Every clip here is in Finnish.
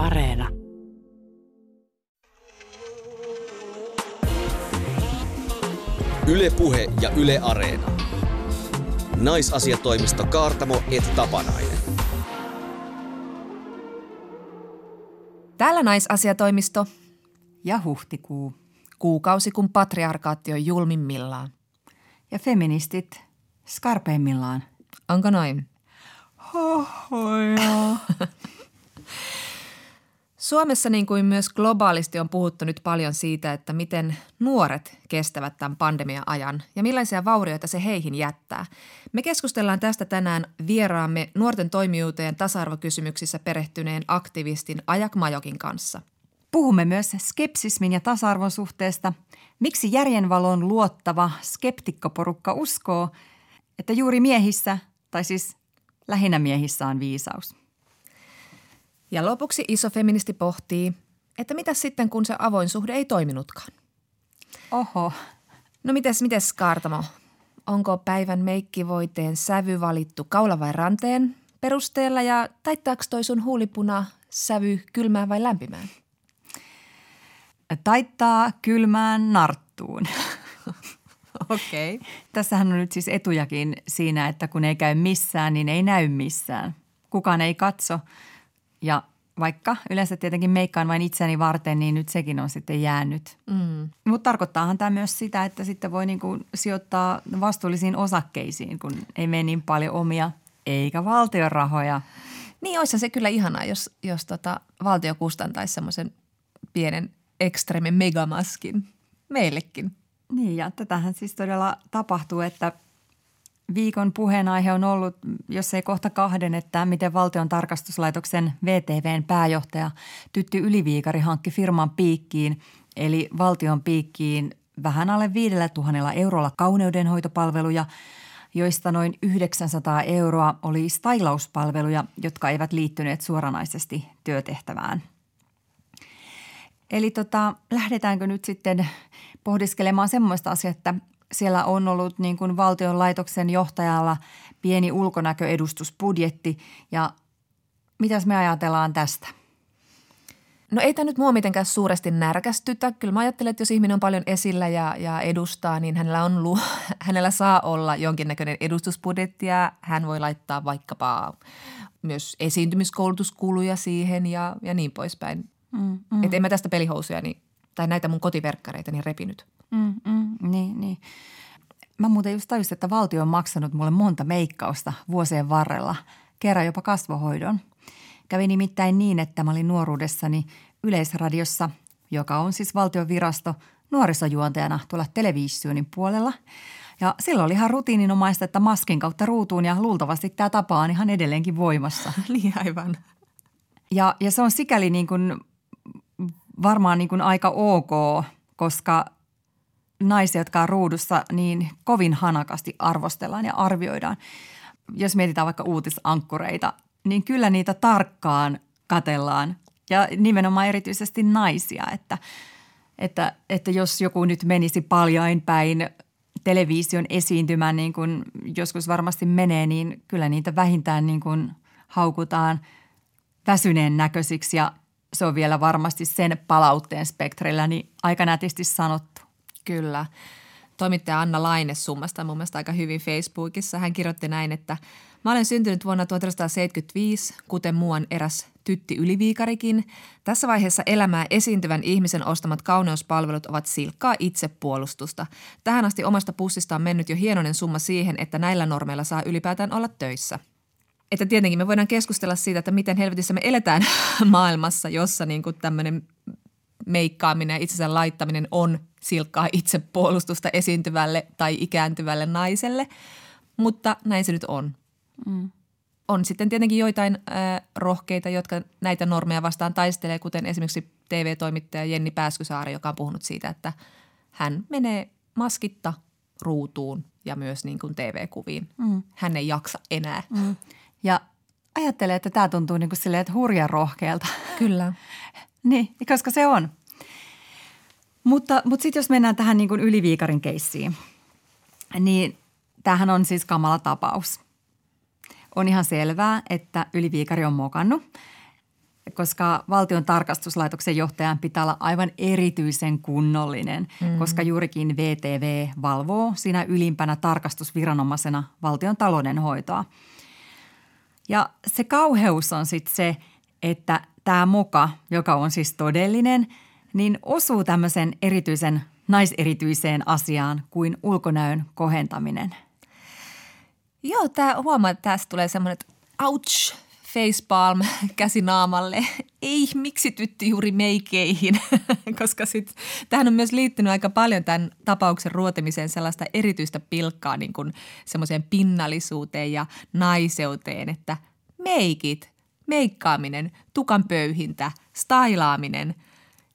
Areena. Ylepuhe ja Yle Areena. Naisasiatoimisto Kaartamo et Tapanainen. Täällä naisasiatoimisto Ja huhtikuu. kuukausi kun patriarkaatti on julmimmillaan. Ja feministit skarpeimmillaan. Onko noin? Suomessa niin kuin myös globaalisti on puhuttu nyt paljon siitä, että miten nuoret kestävät tämän pandemian ajan ja millaisia vaurioita se heihin jättää. Me keskustellaan tästä tänään vieraamme nuorten toimijuuteen tasa-arvokysymyksissä perehtyneen aktivistin Ajak Majokin kanssa. Puhumme myös skepsismin ja tasa-arvon suhteesta. Miksi järjenvalon luottava skeptikkoporukka uskoo, että juuri miehissä, tai siis lähinnä miehissä on viisaus? Ja lopuksi iso feministi pohtii, että mitä sitten kun se avoin suhde ei toiminutkaan. Oho, No mites, mites Kaartamo? Onko päivän meikkivoiteen sävy valittu kaula vai ranteen perusteella ja taittaako toi sun huulipuna sävy kylmään vai lämpimään? taittaa kylmään narttuun. Okei. Okay. Tässähän on nyt siis etujakin siinä, että kun ei käy missään, niin ei näy missään. Kukaan ei katso ja vaikka yleensä tietenkin meikkaan vain itseäni varten, niin nyt sekin on sitten jäänyt. Mm. Mutta tarkoittaahan tämä myös sitä, että sitten voi niinku sijoittaa vastuullisiin osakkeisiin, kun ei mene niin paljon omia eikä valtion rahoja. Niin olisi se kyllä ihanaa, jos, jos tota valtio kustantaisi semmoisen pienen ekstreme megamaskin meillekin. Niin ja tätähän siis todella tapahtuu, että viikon puheenaihe on ollut, jos ei kohta kahden, että miten valtion tarkastuslaitoksen VTVn pääjohtaja Tytty Yliviikari hankki firman piikkiin, eli valtion piikkiin vähän alle 5000 eurolla kauneudenhoitopalveluja, joista noin 900 euroa oli stylauspalveluja, jotka eivät liittyneet suoranaisesti työtehtävään. Eli tota, lähdetäänkö nyt sitten pohdiskelemaan semmoista asiaa, että siellä on ollut niin kuin valtion laitoksen johtajalla pieni ulkonäköedustusbudjetti ja mitäs me ajatellaan tästä? No ei tämä nyt mua mitenkään suuresti närkästytä. Kyllä mä ajattelen, että jos ihminen on paljon esillä ja, ja edustaa, niin hänellä, on, lu- hänellä saa olla jonkinnäköinen edustusbudjetti ja hän voi laittaa vaikkapa myös esiintymiskoulutuskuluja siihen ja, ja niin poispäin. Mm, mm, Että en mä tästä pelihousuja niin, tai näitä mun kotiverkkareita niin repinyt. mm, mm, niin, niin. Mä muuten just tajusin, että valtio on maksanut mulle monta meikkausta vuosien varrella, kerran jopa kasvohoidon. Kävi nimittäin niin, että mä olin nuoruudessani Yleisradiossa, joka on siis valtion virasto, nuorisojuontajana tuolla televisionin puolella. Ja silloin oli ihan rutiininomaista, että maskin kautta ruutuun ja luultavasti tämä tapa on ihan edelleenkin voimassa. Niin aivan. Ja, ja se on sikäli niin kuin varmaan niin kuin aika ok, koska naisia, jotka on ruudussa, niin kovin hanakasti arvostellaan ja arvioidaan. Jos mietitään vaikka uutisankkureita, niin kyllä niitä tarkkaan katellaan ja nimenomaan erityisesti naisia, että, että, että jos joku nyt menisi paljain päin television esiintymään niin kuin joskus varmasti menee, niin kyllä niitä vähintään niin kuin haukutaan väsyneen näköisiksi ja se on vielä varmasti sen palautteen spektrillä niin aika nätisti sanottu. Kyllä. Toimittaja Anna Laine summasta mun mielestä aika hyvin Facebookissa. Hän kirjoitti näin, että mä olen syntynyt vuonna 1975, kuten muuan eräs tytti yliviikarikin. Tässä vaiheessa elämää esiintyvän ihmisen ostamat kauneuspalvelut ovat silkkaa itsepuolustusta. Tähän asti omasta pussista on mennyt jo hienoinen summa siihen, että näillä normeilla saa ylipäätään olla töissä. Että tietenkin me voidaan keskustella siitä, että miten helvetissä me eletään maailmassa, jossa niin kuin tämmöinen meikkaaminen ja itsensä laittaminen on silkkaa itsepuolustusta esiintyvälle tai ikääntyvälle naiselle, mutta näin se nyt on. Mm. On sitten tietenkin joitain äh, rohkeita, jotka näitä normeja vastaan taistelee, kuten esimerkiksi TV-toimittaja Jenni Pääskysaari, joka on puhunut siitä, että hän menee maskitta ruutuun ja myös niin kuin TV-kuviin. Mm. Hän ei jaksa enää. Mm. Ja ajattelee, että tämä tuntuu niin kuin silleen, että hurjan rohkealta. Kyllä. niin, koska se on. Mutta, mutta sitten jos mennään tähän niin kuin yliviikarin keissiin, niin tämähän on siis kamala tapaus. On ihan selvää, että yliviikari on mokannut. koska valtion tarkastuslaitoksen johtajan pitää olla aivan erityisen kunnollinen, mm. koska juurikin VTV valvoo siinä ylimpänä tarkastusviranomaisena valtion taloudenhoitoa. Ja se kauheus on sitten se, että tämä moka, joka on siis todellinen, niin osuu tämmöisen erityisen naiserityiseen asiaan kuin ulkonäön kohentaminen. Joo, tämä huomaa, että tästä tulee semmoinen, että ouch, facepalm käsinaamalle. Ei, miksi tytti juuri meikeihin? Koska sit, tähän on myös liittynyt aika paljon tämän tapauksen ruotimiseen sellaista erityistä pilkkaa niin kuin semmoiseen pinnallisuuteen ja naiseuteen, että meikit, meikkaaminen, tukan pöyhintä, stailaaminen –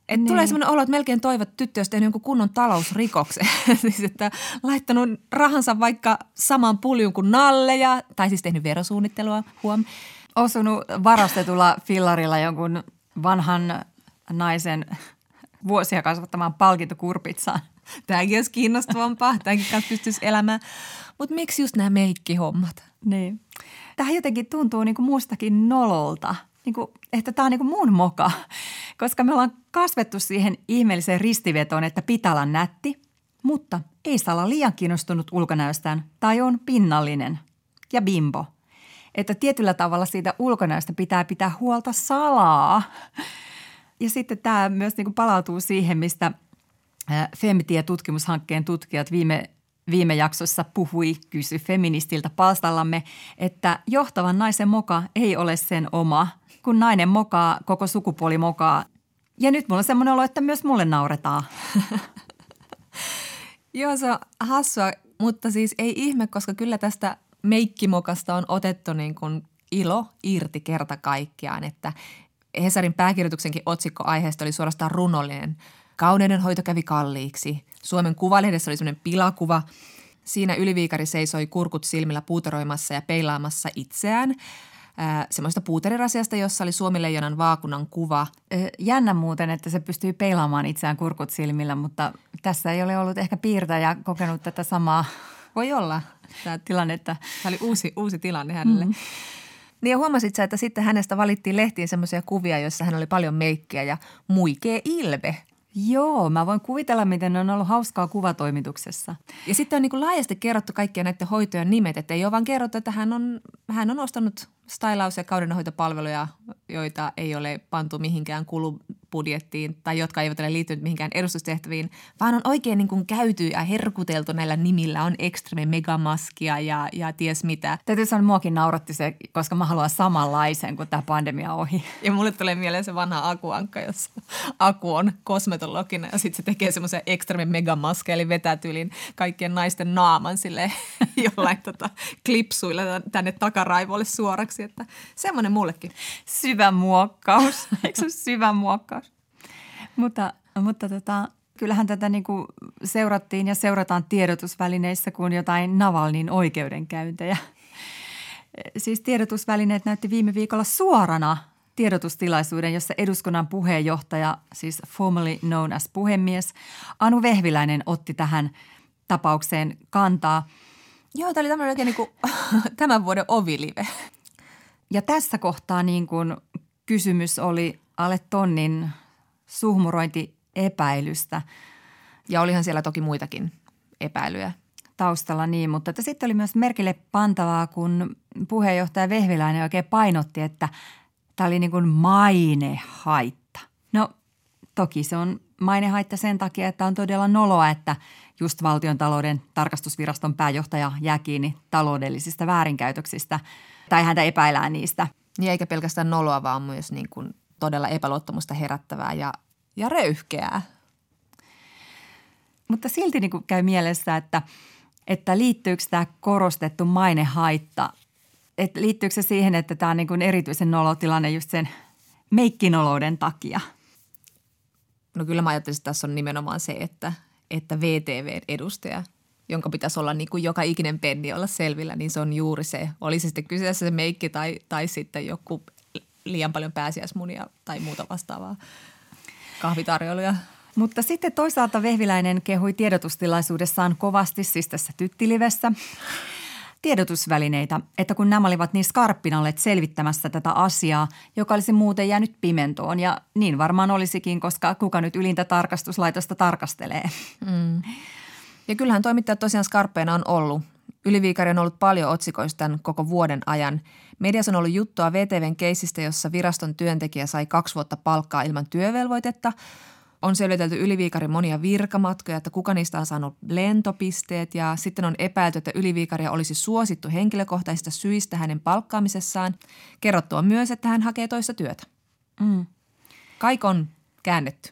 et niin. Tulee sellainen olo, että melkein toivot, että tyttö olisi tehnyt jonkun kunnon talousrikoksen. siis että laittanut rahansa vaikka saman puljun kuin nalleja, tai siis tehnyt verosuunnittelua, huom. Osunut varastetulla fillarilla jonkun vanhan naisen vuosia kasvattamaan palkintokurpitsaan. Tämäkin olisi kiinnostavampaa, tämäkin kanssa pystyisi elämään. Mutta miksi just nämä meikkihommat? Niin. Tähän jotenkin tuntuu niin kuin muustakin nololta, niin kuin, että tämä on niin kuin mun moka koska me ollaan kasvettu siihen ihmeelliseen ristivetoon, että pitää olla nätti, mutta ei saa olla liian kiinnostunut ulkonäöstään tai on pinnallinen ja bimbo. Että tietyllä tavalla siitä ulkonäöstä pitää pitää huolta salaa. Ja sitten tämä myös niin kuin palautuu siihen, mistä Femtie-tutkimushankkeen tutkijat viime, viime jaksossa puhui, kysy feministiltä palstallamme, että johtavan naisen moka ei ole sen oma – kun nainen mokaa, koko sukupuoli mokaa. Ja nyt mulla on semmoinen olo, että myös mulle nauretaan. Joo, se on hassua, mutta siis ei ihme, koska kyllä tästä meikkimokasta on otettu niin kuin ilo irti kerta kaikkiaan, että Hesarin pääkirjoituksenkin otsikko aiheesta oli suorastaan runollinen. Kauneuden hoito kävi kalliiksi. Suomen kuvalehdessä oli sellainen pilakuva. Siinä yliviikari seisoi kurkut silmillä puuteroimassa ja peilaamassa itseään – semmoista puuterirasiasta, jossa oli Suomileijonan vaakunan kuva. Jännä muuten, että se pystyy peilaamaan itseään kurkut silmillä, mutta tässä ei ole ollut ehkä piirtäjä kokenut tätä samaa. Voi olla. Tämä tilannetta. Tämä oli uusi, uusi tilanne hänelle. Mm. Niin ja huomasit sä, että sitten hänestä valittiin lehtiin semmoisia kuvia, joissa hän oli paljon meikkiä ja muikee ilve. Joo, mä voin kuvitella, miten on ollut hauskaa kuvatoimituksessa. Ja sitten on niin kuin laajasti kerrottu kaikkien näiden hoitojen nimet, että ei ole vaan kerrottu, että hän on, hän on ostanut stylaus- ja kaudenhoitopalveluja, joita ei ole pantu mihinkään kulubudjettiin tai jotka eivät ole liittyneet mihinkään edustustehtäviin, vaan on oikein niin kuin käyty ja herkuteltu näillä nimillä. On Extreme Megamaskia ja, ja ties mitä. Täytyy sanoa, muakin nauratti se, koska mä haluan samanlaisen kuin tämä pandemia ohi. Ja mulle tulee mieleen se vanha Akuankka, jossa Aku on kosmetologina ja sitten se tekee semmoisen Extreme Megamaskia, eli vetää tyylin kaikkien naisten naaman sille jollain tota, klipsuilla tänne takaraivolle suoraksi että semmoinen mullekin. Syvä muokkaus, eikö se syvä muokkaus? Mutta mutta tota, kyllähän tätä niin kuin seurattiin ja seurataan tiedotusvälineissä kuin jotain Navalnin oikeudenkäyntejä. Siis tiedotusvälineet näytti viime viikolla suorana tiedotustilaisuuden, jossa eduskunnan puheenjohtaja, siis formerly known as puhemies, Anu Vehviläinen otti tähän tapaukseen kantaa. Joo, tämä oli tämmöinen oikein niin kuin, tämän vuoden ovilive. Ja tässä kohtaa niin kuin kysymys oli alle tonnin suhmurointiepäilystä. Ja olihan siellä toki muitakin epäilyjä. Taustalla niin, mutta että sitten oli myös merkille pantavaa, kun puheenjohtaja Vehviläinen oikein painotti, että tämä oli niin kuin mainehaitta. No toki se on mainehaitta sen takia, että on todella noloa, että just valtion talouden tarkastusviraston pääjohtaja jää kiinni taloudellisista väärinkäytöksistä – tai häntä epäillään niistä. Niin eikä pelkästään noloa, vaan myös niin kuin todella epäluottamusta herättävää ja, ja röyhkeää. Mutta silti niin käy mielessä, että, että liittyykö tämä korostettu mainehaitta, että liittyykö se siihen, että tämä on niin erityisen nolotilanne just sen meikkinolouden takia? No kyllä mä ajattelisin, että tässä on nimenomaan se, että, että VTV-edustaja – jonka pitäisi olla niin kuin joka ikinen penni olla selvillä, niin se on juuri se. Oli se sitten kyseessä se meikki tai, tai sitten joku liian paljon pääsiäismunia tai muuta vastaavaa kahvitarjoiluja. Mutta sitten toisaalta Vehviläinen kehui tiedotustilaisuudessaan kovasti, siis tässä tyttilivessä, tiedotusvälineitä, että kun nämä olivat niin skarppina olleet selvittämässä tätä asiaa, joka olisi muuten jäänyt pimentoon. Ja niin varmaan olisikin, koska kuka nyt ylintä tarkastuslaitosta tarkastelee. Mm. Ja kyllähän toimittajat tosiaan skarppeina on ollut. Yliviikari on ollut paljon otsikoista tämän koko vuoden ajan. Mediassa on ollut juttua VTVn keisistä, jossa viraston työntekijä sai kaksi vuotta palkkaa ilman työvelvoitetta – on selvitelty Yliviikarin monia virkamatkoja, että kuka niistä on saanut lentopisteet ja sitten on epäilty, että Yliviikaria olisi suosittu henkilökohtaisista syistä hänen palkkaamisessaan. Kerrottu on myös, että hän hakee toista työtä. Mm. Kaik on käännetty.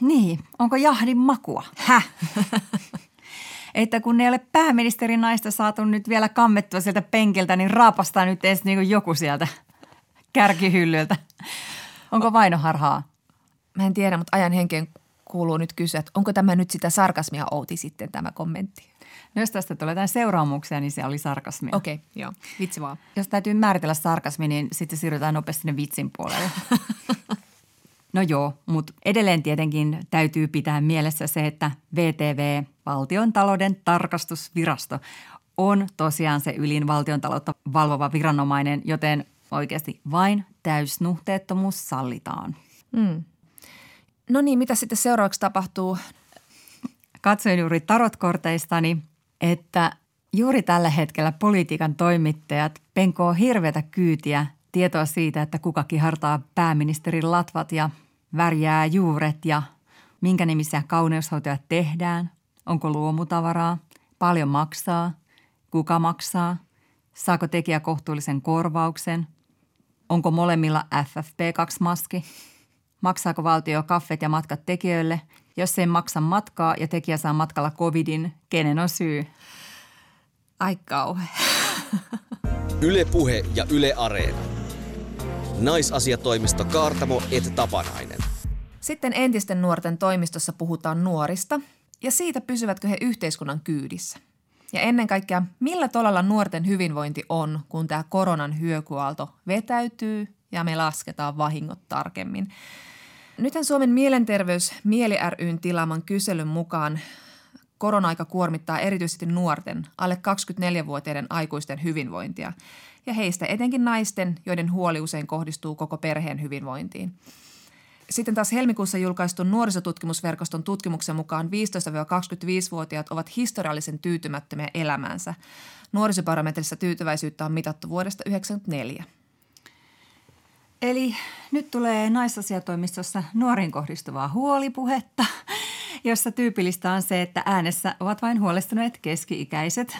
Niin, onko jahdin makua? Häh? että kun ei ole pääministerin naista saatu nyt vielä kammettua sieltä penkiltä, niin raapastaa nyt edes niin joku sieltä kärkihyllyltä. Onko vainoharhaa? Mä en tiedä, mutta ajan henkeen kuuluu nyt kysyä, että onko tämä nyt sitä sarkasmia Outi sitten tämä kommentti? No jos tästä tulee jotain seuraamuksia, niin se oli sarkasmia. Okei, okay, joo. Vitsi vaan. Jos täytyy määritellä sarkasmi, niin sitten siirrytään nopeasti sinne vitsin puolelle. no joo, mutta edelleen tietenkin täytyy pitää mielessä se, että VTV, Valtion talouden tarkastusvirasto, on tosiaan se ylin valtion taloutta valvova viranomainen, joten oikeasti vain täysnuhteettomuus sallitaan. Mm. No niin, mitä sitten seuraavaksi tapahtuu? Katsoin juuri tarotkorteistani, että juuri tällä hetkellä politiikan toimittajat penkoo hirveätä kyytiä tietoa siitä, että kukakin hartaa pääministerin latvat ja värjää juuret ja minkä nimisiä kauneushoitoja tehdään, onko luomutavaraa, paljon maksaa, kuka maksaa, saako tekijä kohtuullisen korvauksen, onko molemmilla FFP2-maski – Maksaako valtio kaffet ja matkat tekijöille? Jos ei maksa matkaa ja tekijä saa matkalla covidin, kenen on syy? Ai kauhe. Yle Puhe ja Yle Areena. Naisasiatoimisto Kaartamo et Tapanainen. Sitten entisten nuorten toimistossa puhutaan nuorista ja siitä pysyvätkö he yhteiskunnan kyydissä. Ja ennen kaikkea, millä tolalla nuorten hyvinvointi on, kun tämä koronan hyökyaalto vetäytyy ja me lasketaan vahingot tarkemmin. Nythän Suomen mielenterveys Mieli ryn tilaaman kyselyn mukaan korona-aika kuormittaa erityisesti nuorten, alle 24-vuotiaiden aikuisten hyvinvointia ja heistä etenkin naisten, joiden huoli usein kohdistuu koko perheen hyvinvointiin. Sitten taas helmikuussa julkaistun nuorisotutkimusverkoston tutkimuksen mukaan 15-25-vuotiaat ovat historiallisen tyytymättömiä elämäänsä. Nuorisobarometrissa tyytyväisyyttä on mitattu vuodesta 1994. Eli nyt tulee naisasiatoimistossa nuoriin kohdistuvaa huolipuhetta, jossa tyypillistä on se, että äänessä ovat vain huolestuneet keski-ikäiset.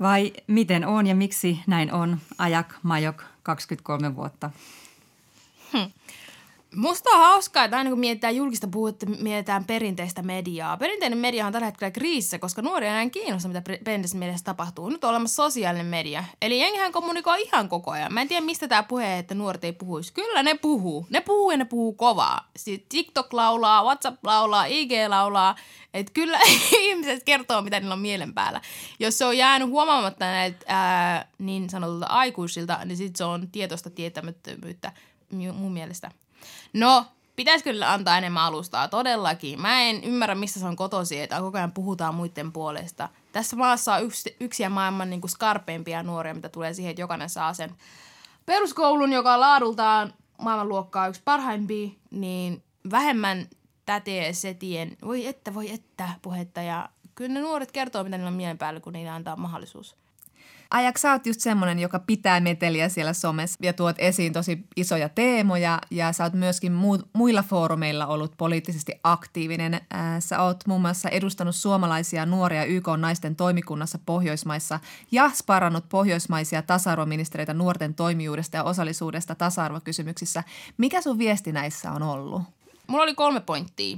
Vai miten on ja miksi näin on? Ajak Majok, 23 vuotta. Hmm. Musta on hauskaa, että aina kun mietitään julkista puhutta, mietitään perinteistä mediaa. Perinteinen media on tällä hetkellä kriisissä, koska nuoria ei kiinnosta, mitä perinteisessä mediassa tapahtuu. Nyt on olemassa sosiaalinen media. Eli jengihän kommunikoi ihan koko ajan. Mä en tiedä, mistä tämä puhe, että nuoret ei puhuisi. Kyllä ne puhuu. Ne puhuu ja ne puhuu kovaa. Sitten TikTok laulaa, WhatsApp laulaa, IG laulaa. Että kyllä ihmiset kertoo, mitä niillä on mielen päällä. Jos se on jäänyt huomaamatta näiltä ää, niin sanotulta aikuisilta, niin sitten se on tietoista tietämättömyyttä mun mielestä. No, pitäisi kyllä antaa enemmän alustaa, todellakin. Mä en ymmärrä, missä se on kotosi, että koko ajan puhutaan muiden puolesta. Tässä maassa on yksi, yksiä maailman niin kuin skarpeimpia nuoria, mitä tulee siihen, että jokainen saa sen peruskoulun, joka on laadultaan maailmanluokkaa yksi parhaimpia, niin vähemmän tätee setien, voi että, voi että puhetta. Ja kyllä ne nuoret kertoo, mitä niillä on mielen päällä, kun niille antaa mahdollisuus. Ajak, sä oot just semmoinen, joka pitää meteliä siellä somessa ja tuot esiin tosi isoja teemoja ja sä oot myöskin mu- muilla foorumeilla ollut poliittisesti aktiivinen. Ää, sä oot muun muassa edustanut suomalaisia nuoria YK naisten toimikunnassa Pohjoismaissa ja sparannut pohjoismaisia tasa-arvoministereitä nuorten toimijuudesta ja osallisuudesta tasa-arvokysymyksissä. Mikä sun viesti näissä on ollut? Mulla oli kolme pointtia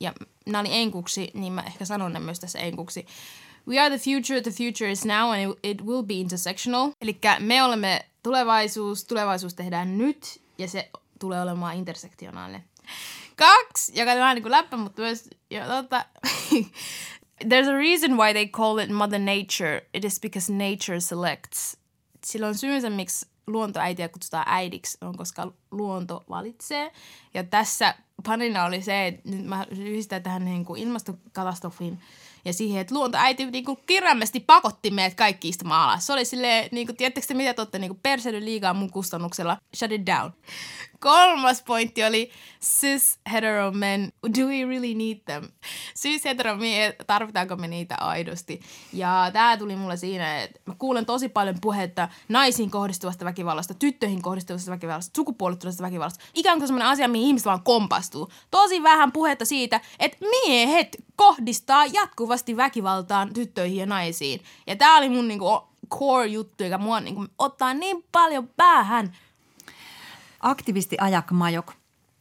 ja nämä oli enkuksi, niin mä ehkä sanon ne myös tässä enkuksi. We are the future, the future is now and it, will be intersectional. Eli me olemme tulevaisuus, tulevaisuus tehdään nyt ja se tulee olemaan intersektionaalinen. Kaksi, joka on vähän niin läppä, mutta myös, ja, tota, there's a reason why they call it mother nature. It is because nature selects. Sillä on syynsä, miksi luontoäitiä kutsutaan äidiksi, on koska luonto valitsee. Ja tässä panina oli se, että nyt mä yhdistän tähän niin kuin ilmastokatastrofin ja siihen, että luontoäiti niin kuin kirjaimesti pakotti meidät kaikki istumaan alas. Se oli silleen, niin kuin, tiedättekö te mitä te olette niin liigaa mun kustannuksella? Shut it down. Kolmas pointti oli cis hetero men, do we really need them? Cis hetero miehet, tarvitaanko me niitä aidosti? Ja tää tuli mulle siinä, että mä kuulen tosi paljon puhetta naisiin kohdistuvasta väkivallasta, tyttöihin kohdistuvasta väkivallasta, sukupuolittuneesta väkivallasta. Ikään kuin semmoinen asia, mihin ihmiset vaan kompastuu. Tosi vähän puhetta siitä, että miehet kohdistaa jatkuvasti väkivaltaan tyttöihin ja naisiin. Ja tää oli mun niinku core juttu, joka mua niinku ottaa niin paljon päähän – aktivisti Ajak Majok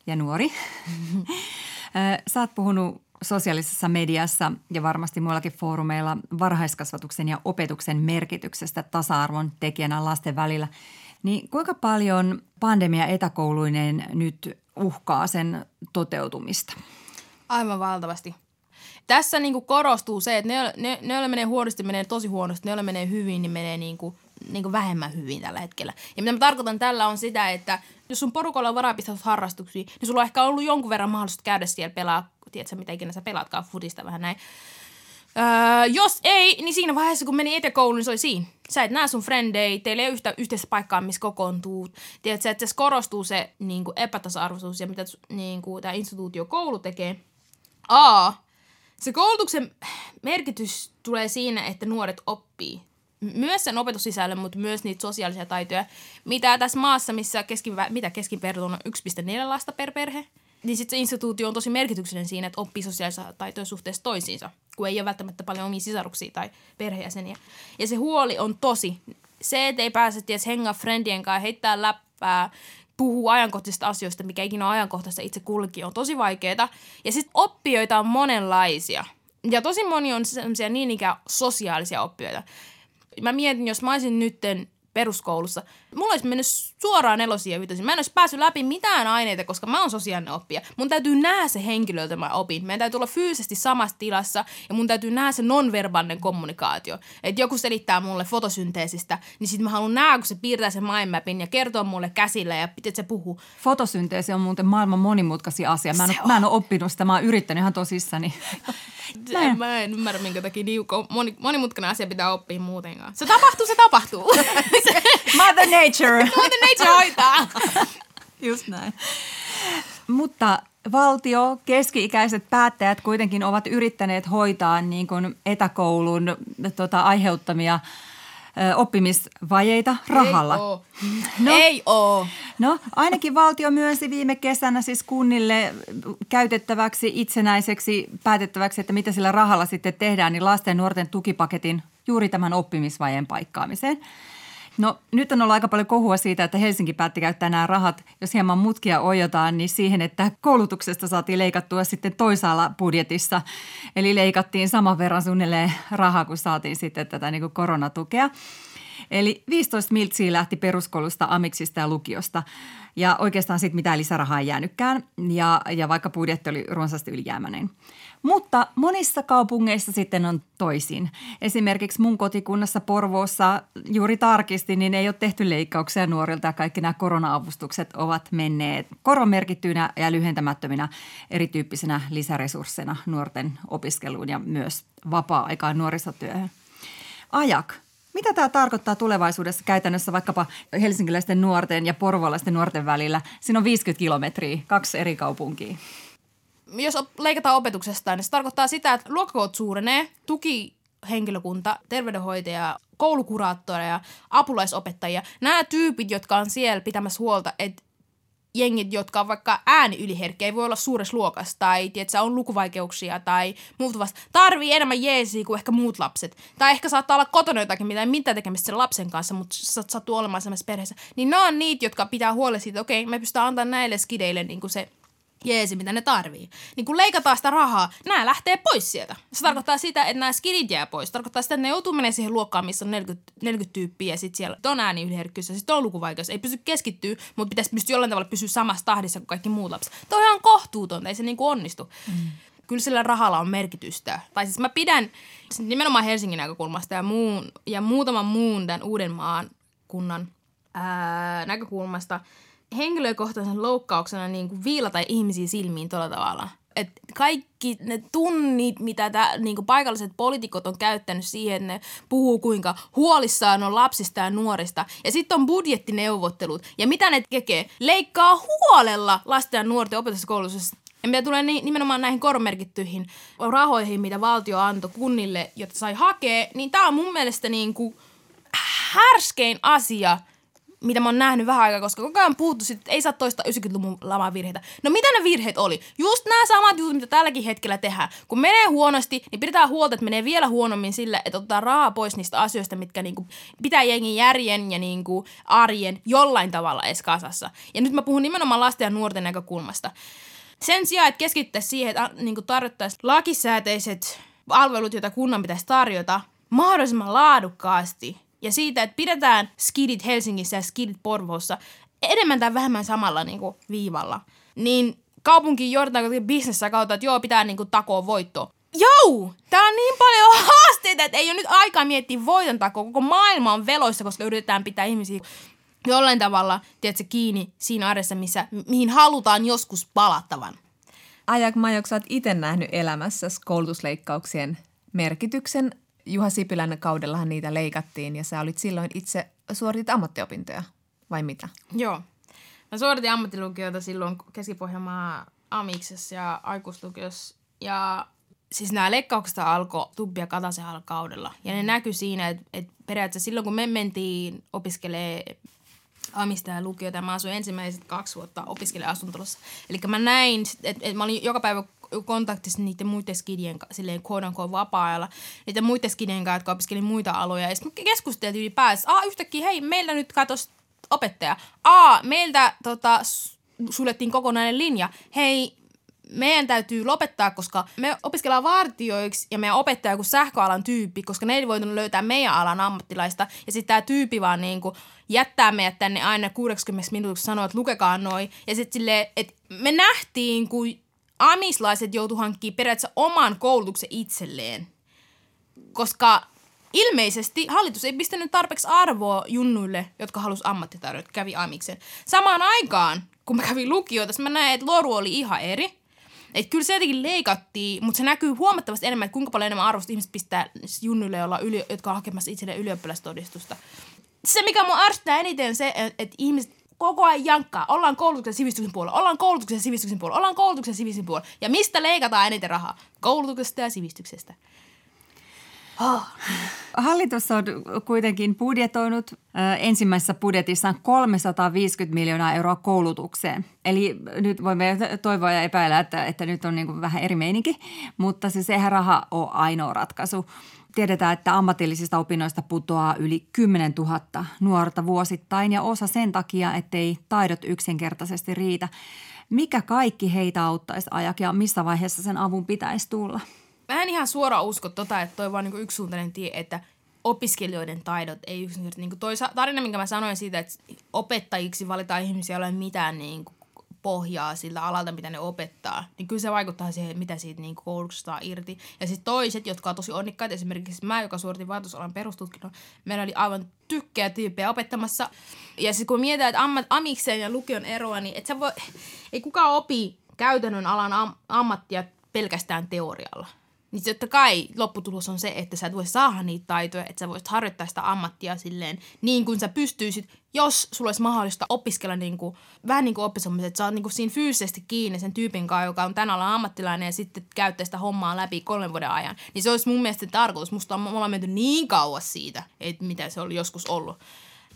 ja nuori. Sä oot puhunut sosiaalisessa mediassa ja varmasti muillakin foorumeilla varhaiskasvatuksen ja opetuksen merkityksestä tasa-arvon tekijänä lasten välillä. Niin kuinka paljon pandemia etäkouluinen nyt uhkaa sen toteutumista? Aivan valtavasti. Tässä niin kuin korostuu se, että ne, ne, ne menee huonosti, menee tosi huonosti. Ne, joilla menee hyvin, niin menee niin kuin, niin vähemmän hyvin tällä hetkellä. Ja mitä mä tarkoitan tällä on sitä, että jos sun porukalla on varaa pistää harrastuksia, niin sulla on ehkä ollut jonkun verran mahdollisuus käydä siellä pelaa, tiedätkö mitä ikinä sä pelaatkaan futista vähän näin. Öö, jos ei, niin siinä vaiheessa, kun meni etäkouluun, niin se oli siinä. Sä et näe sun frendei, teillä ei ole yhtä yhteistä paikkaa, missä kokoontuu. Tiedätkö, että se korostuu se niin kuin epätasa-arvoisuus ja mitä niin kuin, tämä instituutio koulu tekee. A. Se koulutuksen merkitys tulee siinä, että nuoret oppii myös sen opetussisällön, mutta myös niitä sosiaalisia taitoja, mitä tässä maassa, missä keski, mitä keskiverto on 1,4 lasta per perhe, niin sitten se instituutio on tosi merkityksellinen siinä, että oppii sosiaalisia taitoja suhteessa toisiinsa, kun ei ole välttämättä paljon omia sisaruksia tai perheenjäseniä. Ja se huoli on tosi. Se, että ei pääse ties hengaa friendien kanssa, heittää läppää, puhuu ajankohtaisista asioista, mikä ikinä on ajankohtaista itse kullekin, on tosi vaikeaa. Ja sitten oppijoita on monenlaisia. Ja tosi moni on sellaisia niin ikään sosiaalisia oppijoita mä mietin, jos mä olisin nytten peruskoulussa. Mulla olisi mennyt suoraan nelosia ja Mä en olisi päässyt läpi mitään aineita, koska mä oon sosiaalinen oppija. Mun täytyy nähdä se henkilö, mä opin. Meidän täytyy olla fyysisesti samassa tilassa ja mun täytyy nähdä se nonverbaalinen kommunikaatio. Että joku selittää mulle fotosynteesistä, niin sit mä haluan nähdä, kun se piirtää sen mindmapin ja kertoo mulle käsillä ja pitää se puhuu. Fotosynteesi on muuten maailman monimutkaisin asia. Mä en, mä en ole oppinut sitä, mä oon yrittänyt ihan tosissani. mä, en. mä en ymmärrä, minkä takia niin moni, monimutkainen asia pitää oppia muutenkaan. Se tapahtuu, se tapahtuu. Mother Nature. Mother Nature hoitaa. Just näin. Mutta valtio, keski-ikäiset päättäjät kuitenkin ovat yrittäneet hoitaa niin kuin etäkoulun tota, aiheuttamia oppimisvajeita rahalla. Ei oo. No, Ei oo. No ainakin valtio myönsi viime kesänä siis kunnille käytettäväksi itsenäiseksi päätettäväksi, että mitä sillä rahalla sitten tehdään, niin lasten ja nuorten tukipaketin juuri tämän oppimisvajeen paikkaamiseen. No nyt on ollut aika paljon kohua siitä, että Helsinki päätti käyttää nämä rahat, jos hieman mutkia ojotaan, niin siihen, että koulutuksesta saatiin leikattua sitten toisaalla budjetissa. Eli leikattiin saman verran suunnilleen rahaa, kun saatiin sitten tätä niin kuin koronatukea. Eli 15 miltsiä lähti peruskoulusta, amiksista ja lukiosta. Ja oikeastaan sitten mitään lisärahaa ei jäänytkään, ja, ja vaikka budjetti oli runsaasti ylijäämäinen. Mutta monissa kaupungeissa sitten on toisin. Esimerkiksi mun kotikunnassa Porvoossa juuri tarkisti, niin ei ole tehty leikkauksia nuorilta ja kaikki nämä korona-avustukset ovat menneet korvamerkittyinä ja lyhentämättöminä erityyppisenä lisäresursseina nuorten opiskeluun ja myös vapaa-aikaan nuorisotyöhön. Ajak, mitä tämä tarkoittaa tulevaisuudessa käytännössä vaikkapa helsinkiläisten nuorten ja porvolaisten nuorten välillä? Siinä on 50 kilometriä, kaksi eri kaupunkia jos leikataan opetuksesta, niin se tarkoittaa sitä, että luokkakoot suurenee, tuki henkilökunta, terveydenhoitaja, koulukuraattoreja, apulaisopettajia. Nämä tyypit, jotka on siellä pitämässä huolta, että jengit, jotka on vaikka yliherkkiä, ei voi olla suuressa luokassa tai tiedätkö, on lukuvaikeuksia tai muuta vasta. Tarvii enemmän jeesiä kuin ehkä muut lapset. Tai ehkä saattaa olla kotona jotakin, mitä ei mitään tekemistä sen lapsen kanssa, mutta sattuu olemaan sellaisessa perheessä. Niin nämä on niitä, jotka pitää huolella siitä, että okei, me pystytään antaa näille skideille niin kuin se jeesi, mitä ne tarvii. Niin kun leikataan sitä rahaa, nämä lähtee pois sieltä. Se tarkoittaa sitä, että nämä skidit jää pois. Se tarkoittaa sitä, että ne joutuu menemään siihen luokkaan, missä on 40, 40 tyyppiä ja sitten siellä on ääniyliherkkyys ja sitten on lukuvaikeus. Ei pysy keskittyä, mutta pitäisi pystyä jollain tavalla pysyä samassa tahdissa kuin kaikki muut lapset. Tuo on ihan kohtuutonta, ei se niinku onnistu. Mm. Kyllä sillä rahalla on merkitystä. Tai siis mä pidän nimenomaan Helsingin näkökulmasta ja, muun, ja muutaman muun tämän Uudenmaan kunnan ää, näkökulmasta – henkilökohtaisen loukkauksena niin kuin viilata ihmisiä silmiin tuolla tavalla. että kaikki ne tunnit, mitä tää, niinku paikalliset poliitikot on käyttänyt siihen, että ne puhuu kuinka huolissaan on lapsista ja nuorista. Ja sitten on budjettineuvottelut. Ja mitä ne tekee? Leikkaa huolella lasten ja nuorten opetuskoulutuksesta. Ja mitä tulee nimenomaan näihin kormerkittyihin rahoihin, mitä valtio antoi kunnille, jotta sai hakea, niin tämä on mun mielestä niin kuin härskein asia – mitä mä oon nähnyt vähän aikaa, koska koko ajan puhuttu että ei saa toista 90-luvun laman virheitä. No mitä ne virheet oli? Just nämä samat jutut, mitä tälläkin hetkellä tehdään. Kun menee huonosti, niin pidetään huolta, että menee vielä huonommin sillä, että otetaan rahaa pois niistä asioista, mitkä niinku pitää jengin järjen ja niinku arjen jollain tavalla edes kasassa. Ja nyt mä puhun nimenomaan lasten ja nuorten näkökulmasta. Sen sijaan, että keskittäisiin siihen, että niin tarjottaisiin lakisääteiset palvelut, joita kunnan pitäisi tarjota, mahdollisimman laadukkaasti ja siitä, että pidetään skidit Helsingissä ja skidit Porvoossa enemmän tai vähemmän samalla niin kuin, viivalla, niin kaupunki johdetaan bisnessä kautta, että joo, pitää niin kuin, takoa voitto. Joo! Tää on niin paljon haasteita, että ei ole nyt aikaa miettiä voiton takoa. Koko maailma on veloissa, koska yritetään pitää ihmisiä jollain tavalla, tiedätkö, kiinni siinä arjessa, missä, mihin halutaan joskus palattavan. Ajak Majok, sä oot itse nähnyt elämässä koulutusleikkauksien merkityksen Juha Sipilän kaudellahan niitä leikattiin ja sä olit silloin itse suoritit ammattiopintoja, vai mitä? Joo. Mä suoritin ammattilukioita silloin Keski-Pohjanmaa Amiksessa ja aikuislukiossa. Ja siis nämä leikkaukset alkoi Tubbi ja Katasen kaudella. Ja ne näkyi siinä, että, että periaatteessa silloin kun me mentiin opiskelee Amista ja lukiota, mä asuin ensimmäiset kaksi vuotta opiskelijan asuntolossa. Eli mä näin, että, että mä olin joka päivä kontaktissa niiden muiden skidien silleen quote unquote vapaa-ajalla, niiden muiden skidien kanssa, jotka opiskeli muita aloja. Ja sitten keskusteltiin ylipäänsä, aa yhtäkkiä, hei, meillä nyt katos opettaja. Aa, meiltä tota, suljettiin kokonainen linja. Hei, meidän täytyy lopettaa, koska me opiskellaan vartioiksi ja meidän opettaja kuin sähköalan tyyppi, koska ne ei voitu löytää meidän alan ammattilaista. Ja sitten tämä tyyppi vaan kuin jättää meidät tänne aina 60 minuutiksi sanoa, että lukekaa noin. Ja sitten silleen, että me nähtiin, kun amislaiset joutu hankkimaan periaatteessa oman koulutuksen itselleen. Koska ilmeisesti hallitus ei pistänyt tarpeeksi arvoa junnuille, jotka halus ammattitarjot, kävi amiksen. Samaan aikaan, kun mä kävin lukioita, mä näin, että Loru oli ihan eri. Että kyllä se jotenkin leikattiin, mutta se näkyy huomattavasti enemmän, että kuinka paljon enemmän arvosta ihmiset pistää junnuille, jotka on hakemassa itselleen ylioppilastodistusta. Se, mikä mun ärsyttää eniten se, että ihmiset koko ajan jankkaa. Ollaan koulutuksen sivistyksen puolella, ollaan koulutuksen sivistyksen puolella, ollaan koulutuksen sivistyksen puolella. Ja mistä leikataan eniten rahaa? Koulutuksesta ja sivistyksestä. Oh. Hallitus on kuitenkin budjetoinut ensimmäisessä budjetissaan 350 miljoonaa euroa koulutukseen. Eli nyt voimme toivoa ja epäillä, että, että nyt on niin vähän eri meininki, mutta se sehän raha on ainoa ratkaisu. Tiedetään, että ammatillisista opinnoista putoaa yli 10 000 nuorta vuosittain ja osa sen takia, ettei taidot yksinkertaisesti riitä. Mikä kaikki heitä auttaisi ajak ja missä vaiheessa sen avun pitäisi tulla? Mä en ihan suoraan usko tota, että toi vaan niinku yksisuuntainen tie, että opiskelijoiden taidot ei yksinkertaisesti. Niin toi tarina, minkä mä sanoin siitä, että opettajiksi valitaan ihmisiä, ei ole mitään niin pohjaa siltä alalta, mitä ne opettaa, niin kyllä se vaikuttaa siihen, mitä siitä niin koulutuksesta irti. Ja sitten toiset, jotka on tosi onnikkaita, esimerkiksi mä, joka suoritin vaatusalan perustutkinnon, meillä oli aivan tykkää tyyppejä opettamassa. Ja sitten kun mietitään, että ammat, amikseen ja lukion eroa, niin et sä voi, ei kukaan opi käytännön alan am, ammattia pelkästään teorialla niin totta kai lopputulos on se, että sä et voi saada niitä taitoja, että sä voisit harjoittaa sitä ammattia silleen niin kuin sä pystyisit, jos sulla olisi mahdollista opiskella niin kuin, vähän niin kuin oppisomisen, että sä oot niin kuin siinä fyysisesti kiinni sen tyypin kanssa, joka on tänä alan ammattilainen ja sitten käyttää sitä hommaa läpi kolmen vuoden ajan. Niin se olisi mun mielestä tarkoitus. Musta on, me ollaan menty niin kauas siitä, että mitä se oli joskus ollut.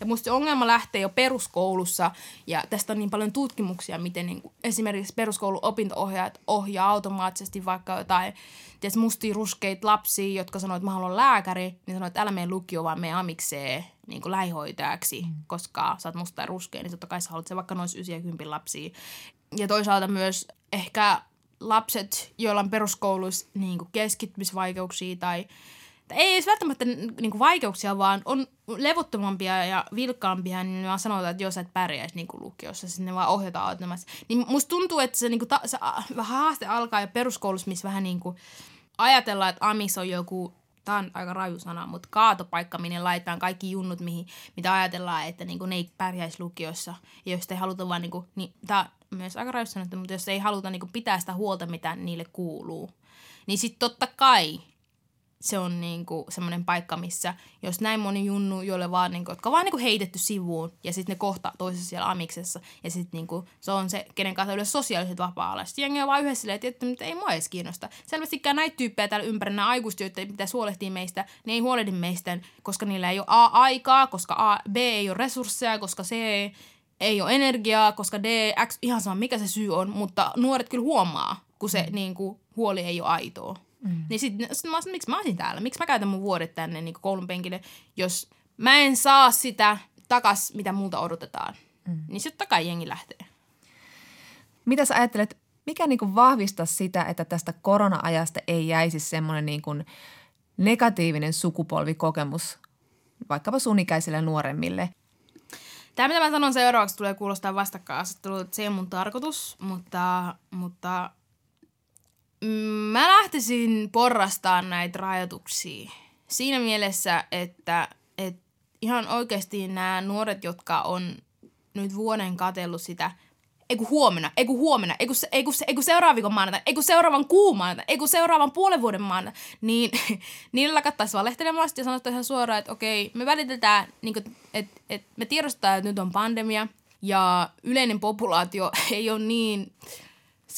Ja musta se ongelma lähtee jo peruskoulussa ja tästä on niin paljon tutkimuksia, miten niin kuin esimerkiksi peruskoulun opinto-ohjaajat ohjaa automaattisesti vaikka jotain ties, mustia ruskeita lapsia, jotka sanoo, että mä haluan lääkäri, niin sanoo, että älä mene lukio, vaan mene amikseen niin kuin lähihoitajaksi, mm. koska sä oot musta ja ruskea, niin totta kai sä haluat se vaikka noin 90 lapsia. Ja toisaalta myös ehkä lapset, joilla on peruskouluissa niin kuin keskittymisvaikeuksia tai – ei edes välttämättä niinku vaikeuksia, vaan on levottomampia ja vilkkaampia, niin vaan sanotaan, että jos sä et pärjäisi niinku lukiossa, siis ne vaan ohjataan automaattisesti. Niin musta tuntuu, että se, niinku ta, se haaste alkaa jo peruskoulussa, missä vähän niinku ajatellaan, että Amis on joku tämä on aika raju sana, mutta kaatopaikka, minne laitetaan kaikki junnut, mihin, mitä ajatellaan, että niinku ne ei pärjäisi lukiossa. Ja jos ei haluta vaan, niinku, niin tämä on myös aika raju sanottu, mutta jos ei haluta niinku pitää sitä huolta, mitä niille kuuluu, niin sitten totta kai se on niinku semmoinen paikka, missä jos näin moni junnu, joille vaan, niinku, jotka vaan niinku heitetty sivuun ja sitten ne kohta toisessa siellä amiksessa ja sitten niinku, se on se, kenen kanssa yleensä sosiaaliset vapaa-ala. Sitten jengi on vaan yhdessä silleen, että, että ei mua edes kiinnosta. Selvästikään näitä tyyppejä täällä ympärillä, nämä aikuiset, joita pitäisi huolehtia meistä, ne ei huolehdi meistä, koska niillä ei ole A aikaa, koska A, B ei ole resursseja, koska C ei ole energiaa, koska D, X, ihan sama mikä se syy on, mutta nuoret kyllä huomaa, kun se mm. niin kuin, huoli ei ole aitoa. Mm. Niin sitten sit mä miksi mä olisin täällä? Miksi mä käytän mun vuodet tänne niin koulun penkille, jos mä en saa sitä takas, mitä multa odotetaan. Mm. Niin sitten takai jengi lähtee. Mitä sä ajattelet, mikä niin kuin vahvistaa sitä, että tästä korona-ajasta ei jäisi semmoinen niin kuin negatiivinen sukupolvikokemus vaikkapa sun ikäisille nuoremmille? Tämä, mitä mä sanon seuraavaksi, tulee kuulostaa vastakkainasettelua, että se ei ole mun tarkoitus, mutta, mutta mä lähtisin porrastaan näitä rajoituksia. Siinä mielessä, että, että ihan oikeasti nämä nuoret, jotka on nyt vuoden katellut sitä, ei kun huomenna, ei kun huomenna, ei kun, ei kun, ei kun seuraavan viikon maanantai, ei kun seuraavan kuun maanantai, ei kun seuraavan puolen vuoden maanantai, niin niillä lakattaisi valehtelemasta ja sanottaisiin ihan suoraan, että okei, me välitetään, niin että, että me tiedostetaan, että nyt on pandemia ja yleinen populaatio ei ole niin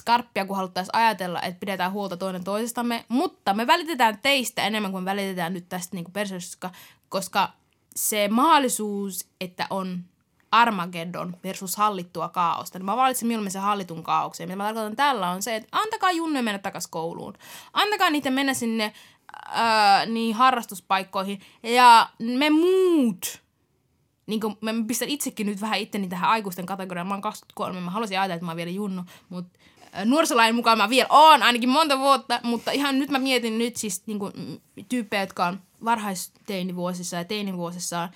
skarppia, kun haluttaisiin ajatella, että pidetään huolta toinen toisestamme, mutta me välitetään teistä enemmän kuin välitetään nyt tästä niin persoonasta, koska se mahdollisuus, että on Armageddon versus hallittua kaaosta, niin mä valitsen mieluummin sen hallitun kaauksen. Mitä mä tarkoitan tällä on se, että antakaa junne mennä takaisin kouluun. Antakaa niitä mennä sinne ää, niin harrastuspaikkoihin. Ja me muut, niin kuin mä pistän itsekin nyt vähän itteni tähän aikuisten kategoriaan. Mä oon 23, mä haluaisin ajatella, että mä oon vielä junnu, mutta nuorisolain mukaan mä vielä oon ainakin monta vuotta, mutta ihan nyt mä mietin nyt siis niin kuin, tyyppejä, jotka on varhaisteinivuosissa ja teinivuosissa.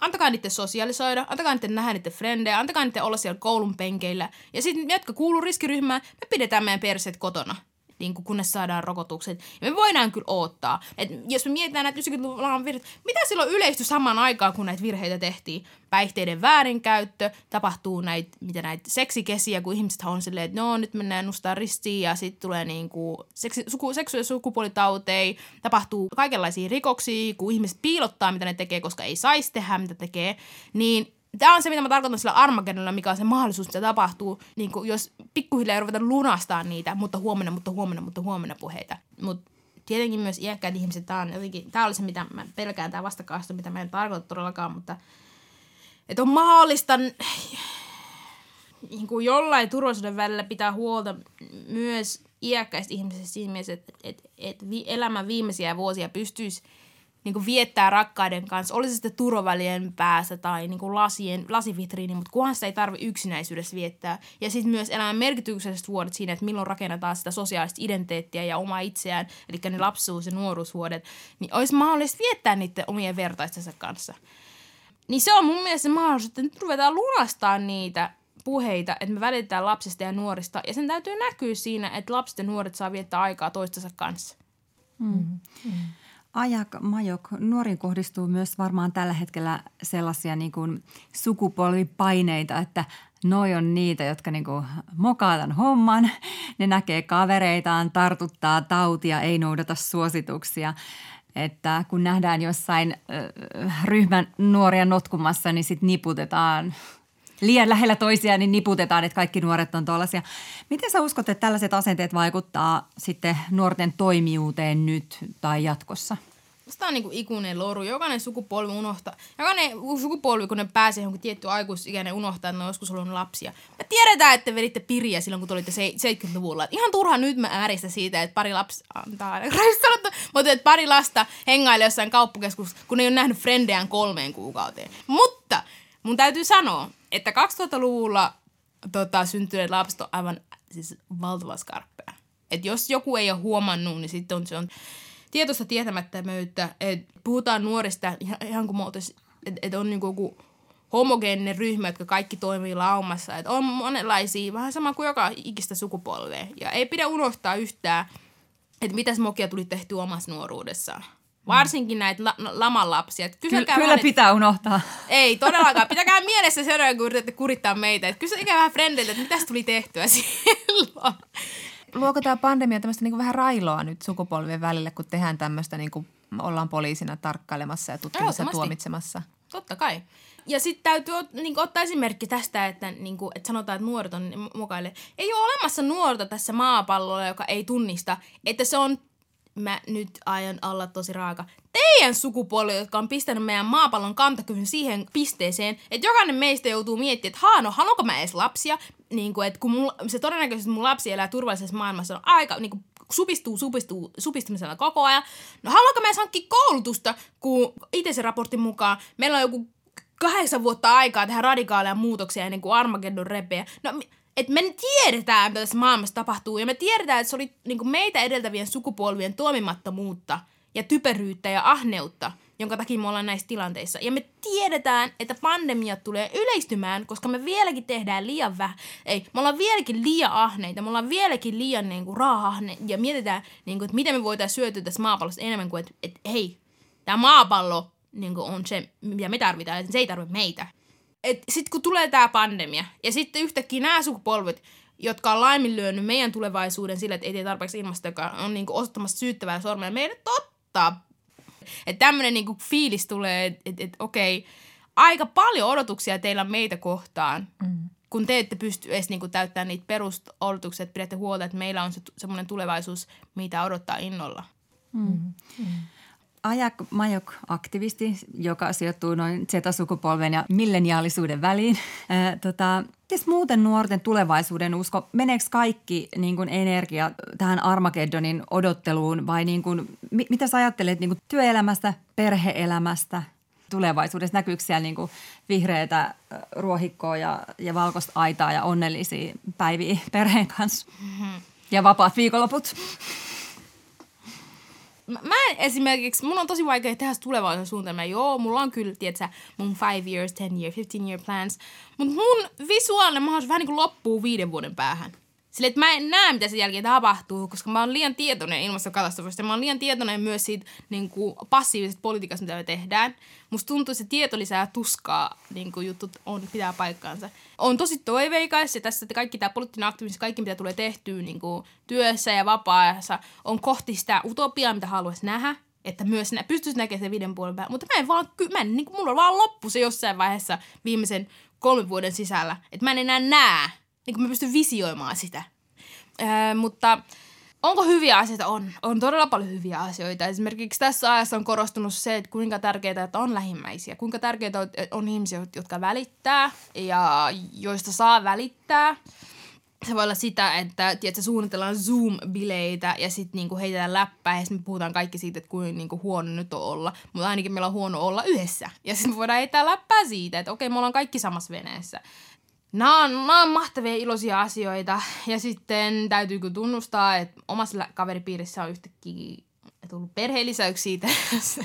Antakaa niiden sosiaalisoida, antakaa niiden nähdä niiden frendejä, antakaa niiden olla siellä koulun penkeillä. Ja sitten jotka kuuluu riskiryhmään, me pidetään meidän perseet kotona niin kuin, kunnes saadaan rokotukset. Ja me voidaan kyllä odottaa. että jos me mietitään näitä 90-luvun virheitä, mitä silloin yleistyi samaan aikaan, kun näitä virheitä tehtiin? Päihteiden väärinkäyttö, tapahtuu näitä, mitä näitä seksikesiä, kun ihmiset on silleen, että no nyt mennään nostaa ristiin ja sitten tulee niin kuin seksi, suku, seksu- ja sukupuolitautei, tapahtuu kaikenlaisia rikoksia, kun ihmiset piilottaa, mitä ne tekee, koska ei saisi tehdä, mitä tekee, niin Tämä on se, mitä mä tarkoitan sillä Armageddonilla, mikä on se mahdollisuus, että tapahtuu, niin kuin jos pikkuhiljaa ruveta lunastaa niitä, mutta huomenna, mutta huomenna, mutta huomenna puheita. Mutta tietenkin myös iäkkäät ihmiset, tämä on jotenkin, tämä oli se, mitä mä pelkään, tämä vastakkaasta, mitä mä en tarkoita todellakaan, mutta että on mahdollista niin kuin jollain turvallisuuden välillä pitää huolta myös iäkkäistä ihmisistä siinä mielessä, että, että, että elämän viimeisiä vuosia pystyisi – niin kuin viettää rakkaiden kanssa, olisi sitten turvavälien päässä tai niin kuin lasien, lasivitriini, mutta kunhan sitä ei tarvitse yksinäisyydessä viettää. Ja sitten myös elämän merkitykselliset vuodet siinä, että milloin rakennetaan sitä sosiaalista identiteettiä ja omaa itseään, eli ne lapsuus- ja nuoruusvuodet, niin olisi mahdollista viettää niiden omien vertaistensa kanssa. Niin se on mun mielestä se mahdollisuus, että nyt ruvetaan lunastaa niitä puheita, että me välitetään lapsista ja nuorista, ja sen täytyy näkyä siinä, että lapset ja nuoret saa viettää aikaa toistensa kanssa. Mm. Mm. Ajak Majok, nuoriin kohdistuu myös varmaan tällä hetkellä sellaisia niin kuin sukupolvipaineita, että noi on niitä, jotka niin kuin mokaa tämän homman. Ne näkee kavereitaan, tartuttaa tautia, ei noudata suosituksia. Että kun nähdään jossain äh, ryhmän nuoria notkumassa, niin sitten niputetaan liian lähellä toisiaan, niin niputetaan, että kaikki nuoret on tuollaisia. Miten sä uskot, että tällaiset asenteet vaikuttaa sitten nuorten toimijuuteen nyt tai jatkossa? Tämä on niin kuin ikuinen loru. Jokainen sukupolvi unohtaa. Jokainen sukupolvi, kun ne pääsee johonkin tietty aikuisikäinen, unohtaa, että ne on joskus ollut lapsia. Me tiedetään, että veditte piriä silloin, kun tulitte 70-luvulla. Ihan turha nyt mä ääristä siitä, että pari lapsi antaa mutta että pari lasta hengailee jossain kauppakeskuksessa, kun ne ei ole nähnyt frendejään kolmeen kuukauteen. Mutta mun täytyy sanoa, että 2000-luvulla tota, syntyneet lapset on aivan siis valtava skarppeja. Että jos joku ei ole huomannut, niin sitten on, se on tietoista tietämättömyyttä, että puhutaan nuorista ihan, ihan kuin että et on niin kuin homogeeninen ryhmä, jotka kaikki toimii laumassa. Että on monenlaisia, vähän sama kuin joka ikistä sukupolvea. Ja ei pidä unohtaa yhtään, että mitä smokia tuli tehty omassa nuoruudessaan. Varsinkin näitä la- laman lapsia. Et Kyllä, kyllä vähän, et- pitää unohtaa. Ei todellakaan. Pitäkää mielessä seuraava, kun yritätte kurittaa meitä. Et kysykää vähän frendeiltä, että mitä tuli tehtyä silloin. Luoko tämä pandemia tämmöistä niin vähän railoa nyt sukupolvien välille, kun tehdään tämmöistä, niin kuin ollaan poliisina tarkkailemassa ja tutkimassa ja tuomitsemassa? Totta kai. Ja sitten täytyy ot, niin ottaa esimerkki tästä, että, niin kuin, että sanotaan, että nuoret on mukaille. Ei ole olemassa nuorta tässä maapallolla, joka ei tunnista, että se on, mä nyt aion olla tosi raaka, teidän sukupolvi, jotka on pistänyt meidän maapallon kantakyvyn siihen pisteeseen, että jokainen meistä joutuu miettimään, että haa, no haluanko mä edes lapsia, niin kuin, että kun mulla, se todennäköisesti mun lapsi elää turvallisessa maailmassa on aika niin kuin, supistuu, supistuu, supistumisella koko ajan. No haluanko mä edes hankkia koulutusta, kun itse se raportin mukaan meillä on joku kahdeksan vuotta aikaa tehdä radikaaleja muutoksia ennen kuin Armageddon repeä. No, mi- et me tiedetään, mitä tässä maailmassa tapahtuu, ja me tiedetään, että se oli niin kuin meitä edeltävien sukupolvien toimimattomuutta ja typeryyttä ja ahneutta, jonka takia me ollaan näissä tilanteissa. Ja me tiedetään, että pandemiat tulee yleistymään, koska me vieläkin tehdään liian vähän. Ei, me ollaan vieläkin liian ahneita, me ollaan vieläkin liian niin kuin, raahahne, ja mietitään, niin kuin, että miten me voitaisiin syötyä tässä maapallossa enemmän kuin, että, että hei, tämä maapallo niin kuin on se, mitä me tarvitaan, että se ei tarvitse meitä. Sitten kun tulee tämä pandemia, ja sitten yhtäkkiä nämä sukupolvet, jotka on laiminlyönyt meidän tulevaisuuden sillä, että ei tee tarpeeksi ilmasta, joka on niin kuin osoittamassa syyttävää sormella meidän totta. Että tämmöinen niin kuin fiilis tulee, että et, et, okei, aika paljon odotuksia teillä on meitä kohtaan, mm. kun te ette pysty edes niin kuin täyttämään niitä perusodotuksia, että pidätte huolta, että meillä on se semmoinen tulevaisuus, mitä odottaa innolla. Ajak Majok, aktivisti, joka sijoittuu noin Z-sukupolven ja milleniaalisuuden väliin. Ää, tota, mites muuten nuorten tulevaisuuden usko? Meneekö kaikki niin kuin energia tähän Armageddonin odotteluun vai niin kuin, mi- mitä sä ajattelet niin kuin työelämästä, perheelämästä, tulevaisuudessa? Näkyykö siellä niin kuin vihreätä äh, ruohikkoa ja, ja valkoista aitaa ja onnellisia päiviä perheen kanssa? Ja vapaat viikonloput? Mä, mä en esimerkiksi, mun on tosi vaikea tehdä tulevaisuuden suunnitelmia. Joo, mulla on kyllä, tiedätkö, mun 5 years, 10 year, 15 year plans. Mutta mun visuaalinen mahdollisuus vähän niin kuin loppuu viiden vuoden päähän. Sille, että mä en näe, mitä sen jälkeen tapahtuu, koska mä oon liian tietoinen ilmastokatastrofista. Mä oon liian tietoinen myös siitä niin kuin passiivisesta politiikasta, mitä me tehdään. Musta tuntuu, että se tieto lisää tuskaa, niin kuin jutut on, pitää paikkaansa. On tosi toiveikas ja tässä että kaikki tämä poliittinen aktivismi, kaikki mitä tulee tehtyä niin kuin työssä ja vapaa-ajassa, on kohti sitä utopiaa, mitä haluaisi nähdä että myös nä- pystyisi näkemään sen viiden puolen päällä. Mutta mä en vaan, mä en, niin kuin, mulla on vaan loppu se jossain vaiheessa viimeisen kolmen vuoden sisällä. Että mä en enää näe, niin kuin mä pystyn visioimaan sitä. Öö, mutta onko hyviä asioita? On. On todella paljon hyviä asioita. Esimerkiksi tässä ajassa on korostunut se, että kuinka tärkeää että on lähimmäisiä. Kuinka tärkeää on- on ihmisiä, jotka välittää ja joista saa välittää se voi olla sitä, että tiedätkö, suunnitellaan Zoom-bileitä ja sitten niinku heitetään läppää ja sitten me puhutaan kaikki siitä, että kuinka niinku huono nyt on olla. Mutta ainakin meillä on huono olla yhdessä. Ja sitten voidaan heittää läppää siitä, että okei, me ollaan kaikki samassa veneessä. Nämä on, nämä on mahtavia iloisia asioita. Ja sitten täytyykö tunnustaa, että omassa kaveripiirissä on yhtäkkiä tullut perheellisäyksiä tässä,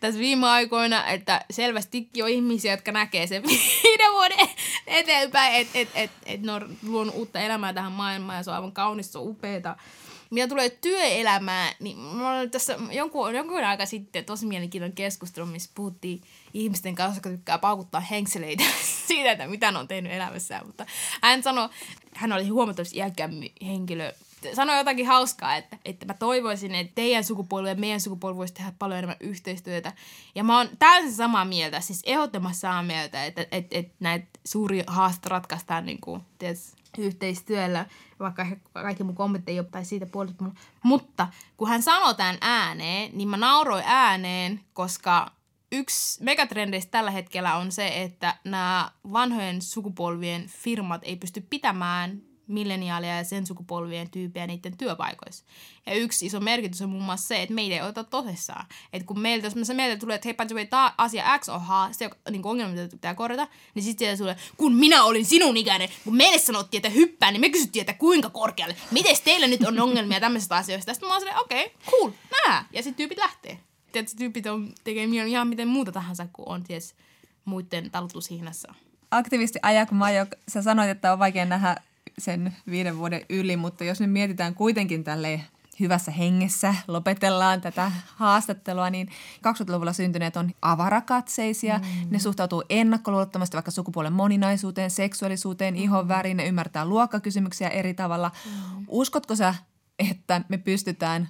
tässä viime aikoina, että selvästikin on ihmisiä, jotka näkee sen viiden vuoden eteenpäin, että et, et, et ne on luonut uutta elämää tähän maailmaan ja se on aivan kaunista, se on upeeta. Mitä tulee työelämään, niin mulla oli tässä jonkun, jonkun aika sitten tosi mielenkiintoinen keskustelu, missä puhuttiin ihmisten kanssa, jotka tykkää paukuttaa henkseleitä siitä, että mitä ne on tehnyt elämässään. Mutta hän sanoi, hän oli huomattavasti iäkkäämpi henkilö, sanoi jotakin hauskaa, että, että mä toivoisin, että teidän sukupolvi ja meidän sukupolvi voisi tehdä paljon enemmän yhteistyötä. Ja mä oon täysin samaa mieltä, siis ehdottomasti samaa mieltä, että, että, että näitä suuria haasteita ratkaistaan niin kuin, tiedätkö, yhteistyöllä, vaikka kaikki mun kommentti ei ole tai siitä puolesta. Mutta kun hän sanoi tämän ääneen, niin mä nauroin ääneen, koska yksi megatrendeistä tällä hetkellä on se, että nämä vanhojen sukupolvien firmat ei pysty pitämään milleniaalia ja sen sukupolvien tyyppejä niiden työpaikoissa. Ja yksi iso merkitys on muun muassa se, että meitä ei oteta tosissaan. Että kun meiltä, jos me- meiltä tulee, että hei, tää asia X on haaste, joka- niin ongelma, mitä pitää korjata, niin sitten tulee, kun minä olin sinun ikäinen, kun meille sanottiin, että hyppää, niin me kysyttiin, että kuinka korkealle. Miten teillä nyt on ongelmia tämmöisistä asioista? Sitten mä oon okei, okay, cool, nää. Ja sitten tyypit lähtee. Tiedätkö, tyypit on, tekee mielen ihan miten muuta tahansa, kun on ties muiden talutushihnassa. Aktivisti Ajak Majok, sä sanoit, että on vaikea nähdä sen viiden vuoden yli, mutta jos nyt mietitään kuitenkin tälle hyvässä hengessä lopetellaan tätä haastattelua, niin 20-luvulla syntyneet on avarakatseisia. Mm. Ne suhtautuu ennakkoluulottomasti vaikka sukupuolen moninaisuuteen, seksuaalisuuteen, mm. ihonväriin, ne ymmärtää luokkakysymyksiä eri tavalla. Mm. Uskotko sä, että me pystytään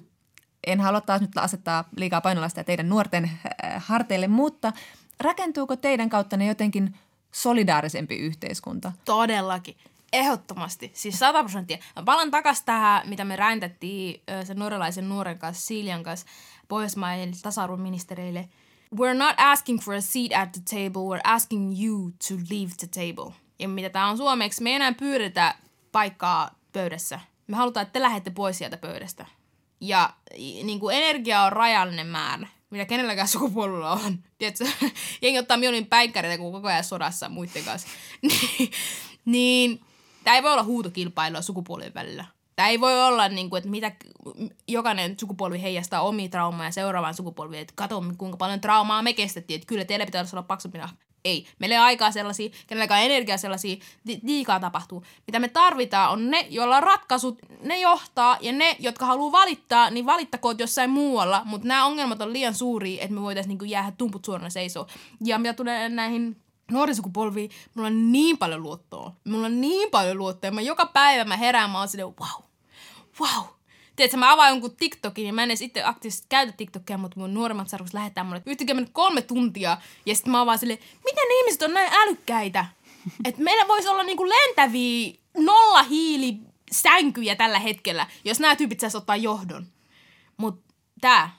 en halua taas nyt asettaa liikaa painolasta teidän nuorten äh, harteille, mutta rakentuuko teidän kautta ne jotenkin solidaarisempi yhteiskunta? Todellakin. Ehdottomasti, siis 100 prosenttia. Mä palaan takaisin tähän, mitä me räntettiin sen norjalaisen nuoren kanssa, Siljan kanssa, Pohjoismaiden tasa-arvoministereille. We're not asking for a seat at the table, we're asking you to leave the table. Ja mitä tämä on suomeksi, me ei enää pyydetä paikkaa pöydässä. Me halutaan, että te lähette pois sieltä pöydästä. Ja niin kuin energia on rajallinen määrä, mitä kenelläkään sukupuolella on. Tiedätkö? Jengi ottaa mieluummin päikkäreitä kuin koko ajan sodassa muiden kanssa. niin, niin tämä ei voi olla huutokilpailua sukupuolien välillä. Tämä ei voi olla, niin kuin, että mitä jokainen sukupolvi heijastaa omia traumaa ja seuraavaan sukupolviin. Että katso, kuinka paljon traumaa me kestettiin. Että kyllä teillä pitää olla paksumpi ei. Meillä ei aikaa sellaisia, kenelläkään energiaa sellaisia, liikaa tapahtuu. Mitä me tarvitaan on ne, joilla on ratkaisut, ne johtaa ja ne, jotka haluaa valittaa, niin valittakoot jossain muualla. Mutta nämä ongelmat on liian suuria, että me voitaisiin niinku jäädä tumput suorana seisoo. Ja mitä tulee näihin nuorisukupolviin, mulla on niin paljon luottoa. Mulla on niin paljon luottoa. Mä joka päivä mä herään, mä oon silleen, wow, wow, tiedätkö, mä avaan jonkun TikTokin ja mä en edes itse aktiivisesti käytä TikTokia, mutta mun nuoremmat sarvus lähettää mulle yhtäkkiä mennyt kolme tuntia ja sitten mä avaan silleen, miten ne ihmiset on näin älykkäitä? Että meillä voisi olla niinku lentäviä nolla hiili sänkyjä tällä hetkellä, jos nämä tyypit saisi ottaa johdon. Mutta tää,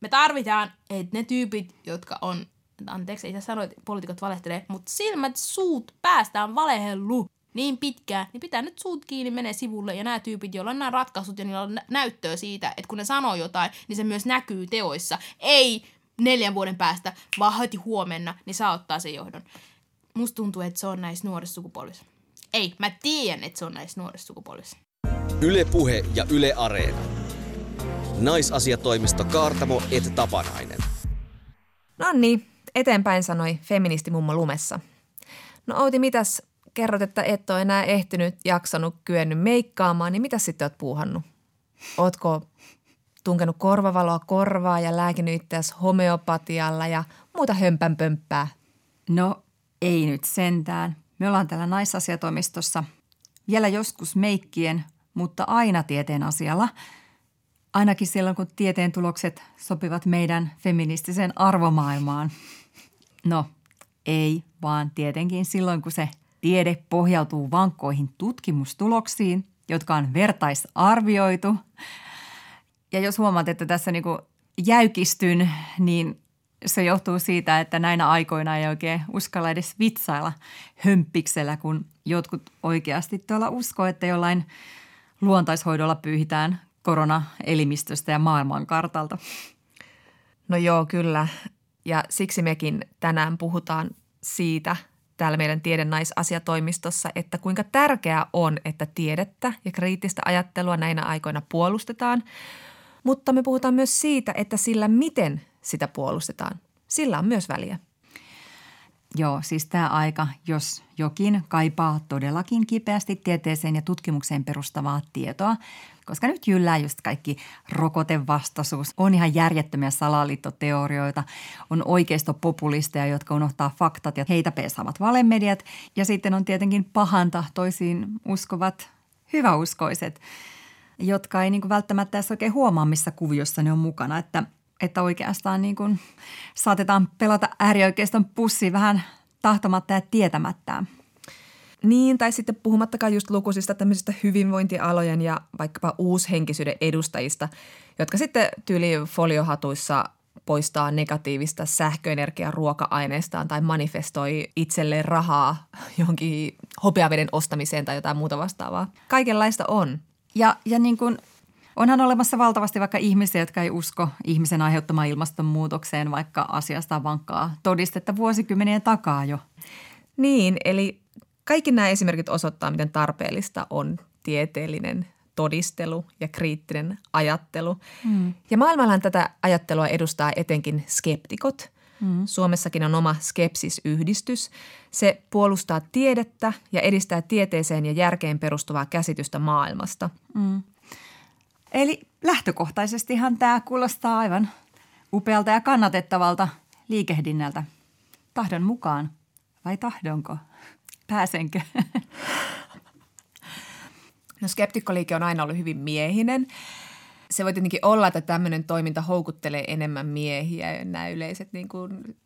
me tarvitaan, että ne tyypit, jotka on, anteeksi, ei sano, että poliitikot valehtelee, mutta silmät, suut, päästään valehellu niin pitkään, niin pitää nyt suut kiinni, menee sivulle ja nämä tyypit, joilla on nämä ratkaisut ja niillä on näyttöä siitä, että kun ne sanoo jotain, niin se myös näkyy teoissa. Ei neljän vuoden päästä, vaan heti huomenna, niin saa ottaa sen johdon. Musta tuntuu, että se on näissä nuorissa sukupolvissa. Ei, mä tiedän, että se on näissä nuorissa sukupolvissa. Yle Puhe ja Yle Areena. Naisasiatoimisto Kaartamo et Tapanainen. No niin, eteenpäin sanoi feministi mummo lumessa. No Outi, mitäs kerrot, että et ole enää ehtinyt, jaksanut, kyennyt meikkaamaan, niin mitä sitten oot puuhannut? Ootko tunkenut korvavaloa korvaa ja lääkinyt itseäsi homeopatialla ja muuta hömpänpömppää? No ei nyt sentään. Me ollaan täällä naisasiatoimistossa vielä joskus meikkien, mutta aina tieteen asialla. Ainakin silloin, kun tieteen tulokset sopivat meidän feministiseen arvomaailmaan. No, ei, vaan tietenkin silloin, kun se Tiede pohjautuu vankkoihin tutkimustuloksiin, jotka on vertaisarvioitu. Ja jos huomaat, että tässä niin jäykistyn, niin se johtuu siitä, että näinä aikoina ei oikein uskalla edes vitsailla hömppiksellä, kun jotkut oikeasti tuolla uskoo, että jollain luontaishoidolla pyyhitään koronaelimistöstä ja maailmankartalta. No joo, kyllä. Ja siksi mekin tänään puhutaan siitä – täällä meidän tiedennaisasiatoimistossa, että kuinka tärkeää on, että tiedettä ja kriittistä ajattelua näinä aikoina puolustetaan. Mutta me puhutaan myös siitä, että sillä miten sitä puolustetaan, sillä on myös väliä. Joo, siis tämä aika, jos jokin kaipaa todellakin kipeästi tieteeseen ja tutkimukseen perustavaa tietoa, koska nyt jyllää just kaikki rokotevastaisuus. On ihan järjettömiä salaliittoteorioita, on oikeistopopulisteja, jotka unohtaa faktat ja heitä peesaavat valemediat. Ja sitten on tietenkin pahantahtoisiin uskovat hyväuskoiset, jotka ei niin kuin välttämättä edes oikein huomaa, missä kuviossa ne on mukana. Että, että oikeastaan niin kuin saatetaan pelata äärioikeiston pussi vähän tahtomatta ja tietämättä. Niin, tai sitten puhumattakaan just lukuisista tämmöisistä hyvinvointialojen ja vaikkapa uushenkisyyden edustajista, jotka sitten tyyli foliohatuissa poistaa negatiivista sähköenergian ruoka-aineistaan tai manifestoi itselleen rahaa johonkin hopeaveden ostamiseen tai jotain muuta vastaavaa. Kaikenlaista on. Ja, ja niin kuin Onhan olemassa valtavasti vaikka ihmisiä, jotka ei usko ihmisen aiheuttamaan ilmastonmuutokseen, vaikka asiasta on vankkaa todistetta vuosikymmenien takaa jo. Niin, eli kaikki nämä esimerkit osoittaa, miten tarpeellista on tieteellinen todistelu ja kriittinen ajattelu. Mm. Ja maailmallahan tätä ajattelua edustaa etenkin skeptikot. Mm. Suomessakin on oma skepsisyhdistys. Se puolustaa tiedettä ja edistää tieteeseen ja järkeen perustuvaa käsitystä maailmasta. Mm. Eli lähtökohtaisestihan tämä kuulostaa aivan upealta ja kannatettavalta liikehdinnältä. Tahdon mukaan. Vai tahdonko? Pääsenkö? No skeptikkoliike on aina ollut hyvin miehinen. Se voi tietenkin olla, että tämmöinen toiminta houkuttelee enemmän miehiä. Nämä yleiset niin kuin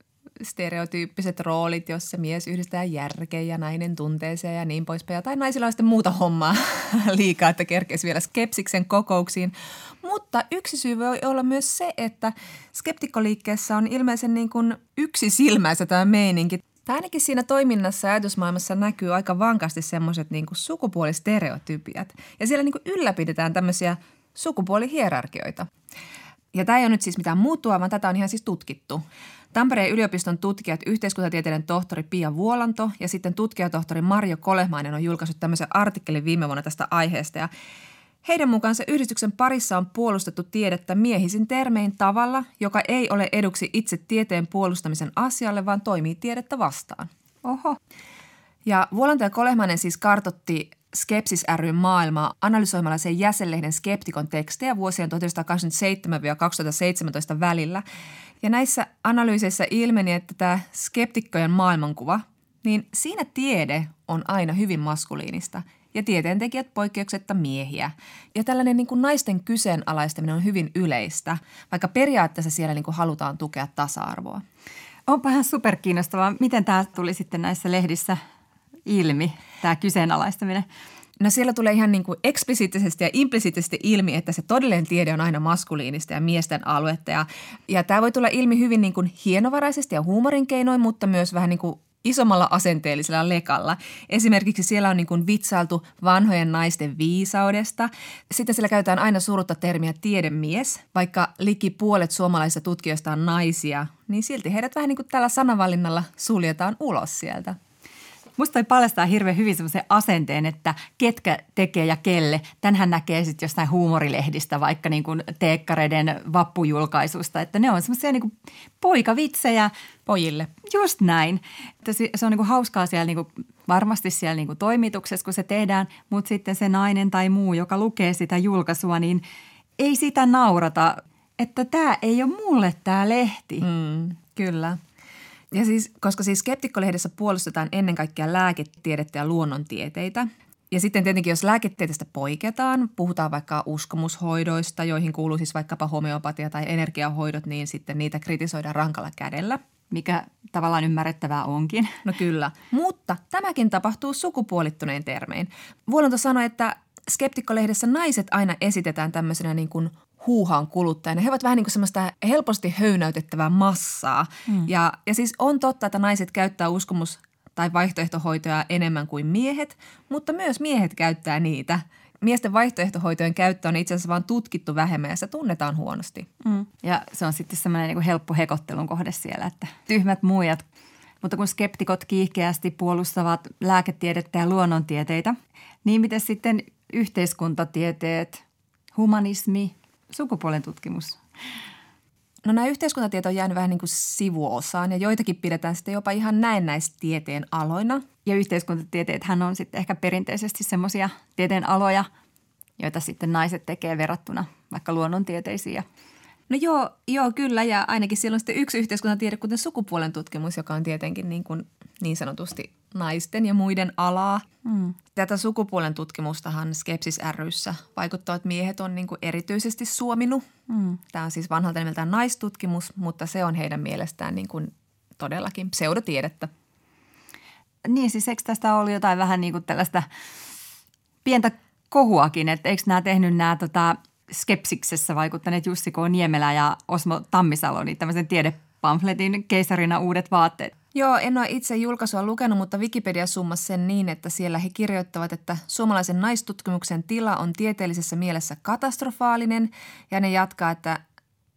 stereotyyppiset roolit, jossa mies yhdistää järkeen ja nainen tunteeseen ja niin poispäin. Tai naisilla on sitten muuta hommaa liikaa, että kerkeisi vielä skepsiksen kokouksiin. Mutta yksi syy voi olla myös se, että skeptikkoliikkeessä on ilmeisen niin kuin yksisilmäistä tämä meininki. Tai ainakin siinä toiminnassa ja ajatusmaailmassa näkyy aika vankasti semmoiset niin sukupuolistereotypiat. Ja siellä niin kuin ylläpidetään tämmöisiä sukupuolihierarkioita. Ja tämä ei ole nyt siis mitään muuttua, vaan tätä on ihan siis tutkittu. Tampereen yliopiston tutkijat, yhteiskuntatieteiden tohtori Pia Vuolanto ja sitten tutkijatohtori Marjo Kolehmainen on julkaissut tämmöisen artikkelin viime vuonna tästä aiheesta. Ja heidän mukaansa yhdistyksen parissa on puolustettu tiedettä miehisin termein tavalla, joka ei ole eduksi itse tieteen puolustamisen asialle, vaan toimii tiedettä vastaan. Oho. Ja Vuolanto ja Kolehmainen siis kartotti Skepsis ry maailmaa analysoimalla sen jäsenlehden Skeptikon tekstejä vuosien 1987-2017 välillä. Ja näissä analyyseissa ilmeni, että tämä skeptikkojen maailmankuva, niin siinä tiede on aina hyvin maskuliinista ja tieteentekijät poikkeuksetta miehiä. Ja tällainen niin kuin naisten kyseenalaistaminen on hyvin yleistä, vaikka periaatteessa siellä niin kuin halutaan tukea tasa-arvoa. Onpa ihan superkiinnostavaa. Miten tämä tuli sitten näissä lehdissä ilmi, tämä kyseenalaistaminen? No siellä tulee ihan niin kuin eksplisiittisesti ja implisiittisesti ilmi, että se todellinen tiede on aina maskuliinista ja miesten aluetta. Ja, ja tämä voi tulla ilmi hyvin niin kuin hienovaraisesti ja huumorin keinoin, mutta myös vähän niin kuin isommalla asenteellisella lekalla. Esimerkiksi siellä on niin kuin vitsailtu vanhojen naisten viisaudesta. Sitten siellä käytetään aina surutta termiä tiedemies. Vaikka liki puolet suomalaisista tutkijoista on naisia, niin silti heidät vähän niin kuin tällä sanavalinnalla suljetaan ulos sieltä. Musta toi paljastaa hirveän hyvin semmoisen asenteen, että ketkä tekee ja kelle. Tänhän näkee sitten jostain huumorilehdistä, vaikka niin kuin teekkareiden vappujulkaisusta, että ne on semmoisia niin poikavitsejä. Pojille. Just näin. Se on niin kuin hauskaa siellä niin kuin, varmasti siellä niin kuin toimituksessa, kun se tehdään, mutta sitten se nainen tai muu, joka lukee sitä julkaisua, niin ei sitä naurata, että tämä ei ole mulle tämä lehti. Mm, kyllä. Ja siis, koska siis skeptikkolehdessä puolustetaan ennen kaikkea lääketiedettä ja luonnontieteitä. Ja sitten tietenkin, jos lääketieteestä poiketaan, puhutaan vaikka uskomushoidoista, joihin kuuluu siis vaikkapa homeopatia tai energiahoidot, niin sitten niitä kritisoidaan rankalla kädellä. Mikä tavallaan ymmärrettävää onkin. No kyllä, mutta tämäkin tapahtuu sukupuolittuneen termein. Vuolonto sanoi, että skeptikkolehdessä naiset aina esitetään tämmöisenä niin kuin huuhaan kuluttajana. He ovat vähän niin kuin semmoista helposti höynäytettävää massaa. Mm. Ja, ja siis on totta, että naiset käyttää uskomus- tai vaihtoehtohoitoja enemmän kuin miehet, mutta myös miehet käyttää niitä. Miesten vaihtoehtohoitojen käyttö on itse asiassa vain tutkittu vähemmän ja se tunnetaan huonosti. Mm. Ja se on sitten semmoinen niin helppo hekottelun kohde siellä, että tyhmät muijat. Mutta kun skeptikot kiihkeästi puolustavat lääketiedettä ja luonnontieteitä, niin miten sitten yhteiskuntatieteet, humanismi, sukupuolen tutkimus? No nämä yhteiskuntatieto on jäänyt vähän niin kuin sivuosaan ja joitakin pidetään sitten jopa ihan näennäistieteen aloina. Ja yhteiskuntatieteethän on sitten ehkä perinteisesti semmoisia tieteen aloja, joita sitten naiset tekee verrattuna vaikka luonnontieteisiin ja No joo, joo, kyllä ja ainakin siellä on sitten yksi yhteiskuntatiede, kuten sukupuolen tutkimus, joka on tietenkin niin, kuin niin sanotusti naisten ja muiden alaa. Mm. Tätä sukupuolen tutkimustahan Skepsis ryssä vaikuttavat miehet on niin erityisesti suominut. Mm. Tämä on siis vanhalta nimeltään naistutkimus, mutta se on heidän mielestään niin kuin todellakin pseudotiedettä. Niin, siis eikö tästä ollut jotain vähän niin kuin tällaista pientä kohuakin, että eikö nämä tehnyt nämä tota, Skepsiksessä vaikuttaneet Jussi K. Niemelä ja Osmo Tammisalo, niin tämmöisen tiedepamfletin keisarina uudet vaatteet. Joo, en ole itse julkaisua lukenut, mutta Wikipedia summasi sen niin, että siellä he kirjoittavat, että suomalaisen naistutkimuksen tila on tieteellisessä mielessä katastrofaalinen ja ne jatkaa, että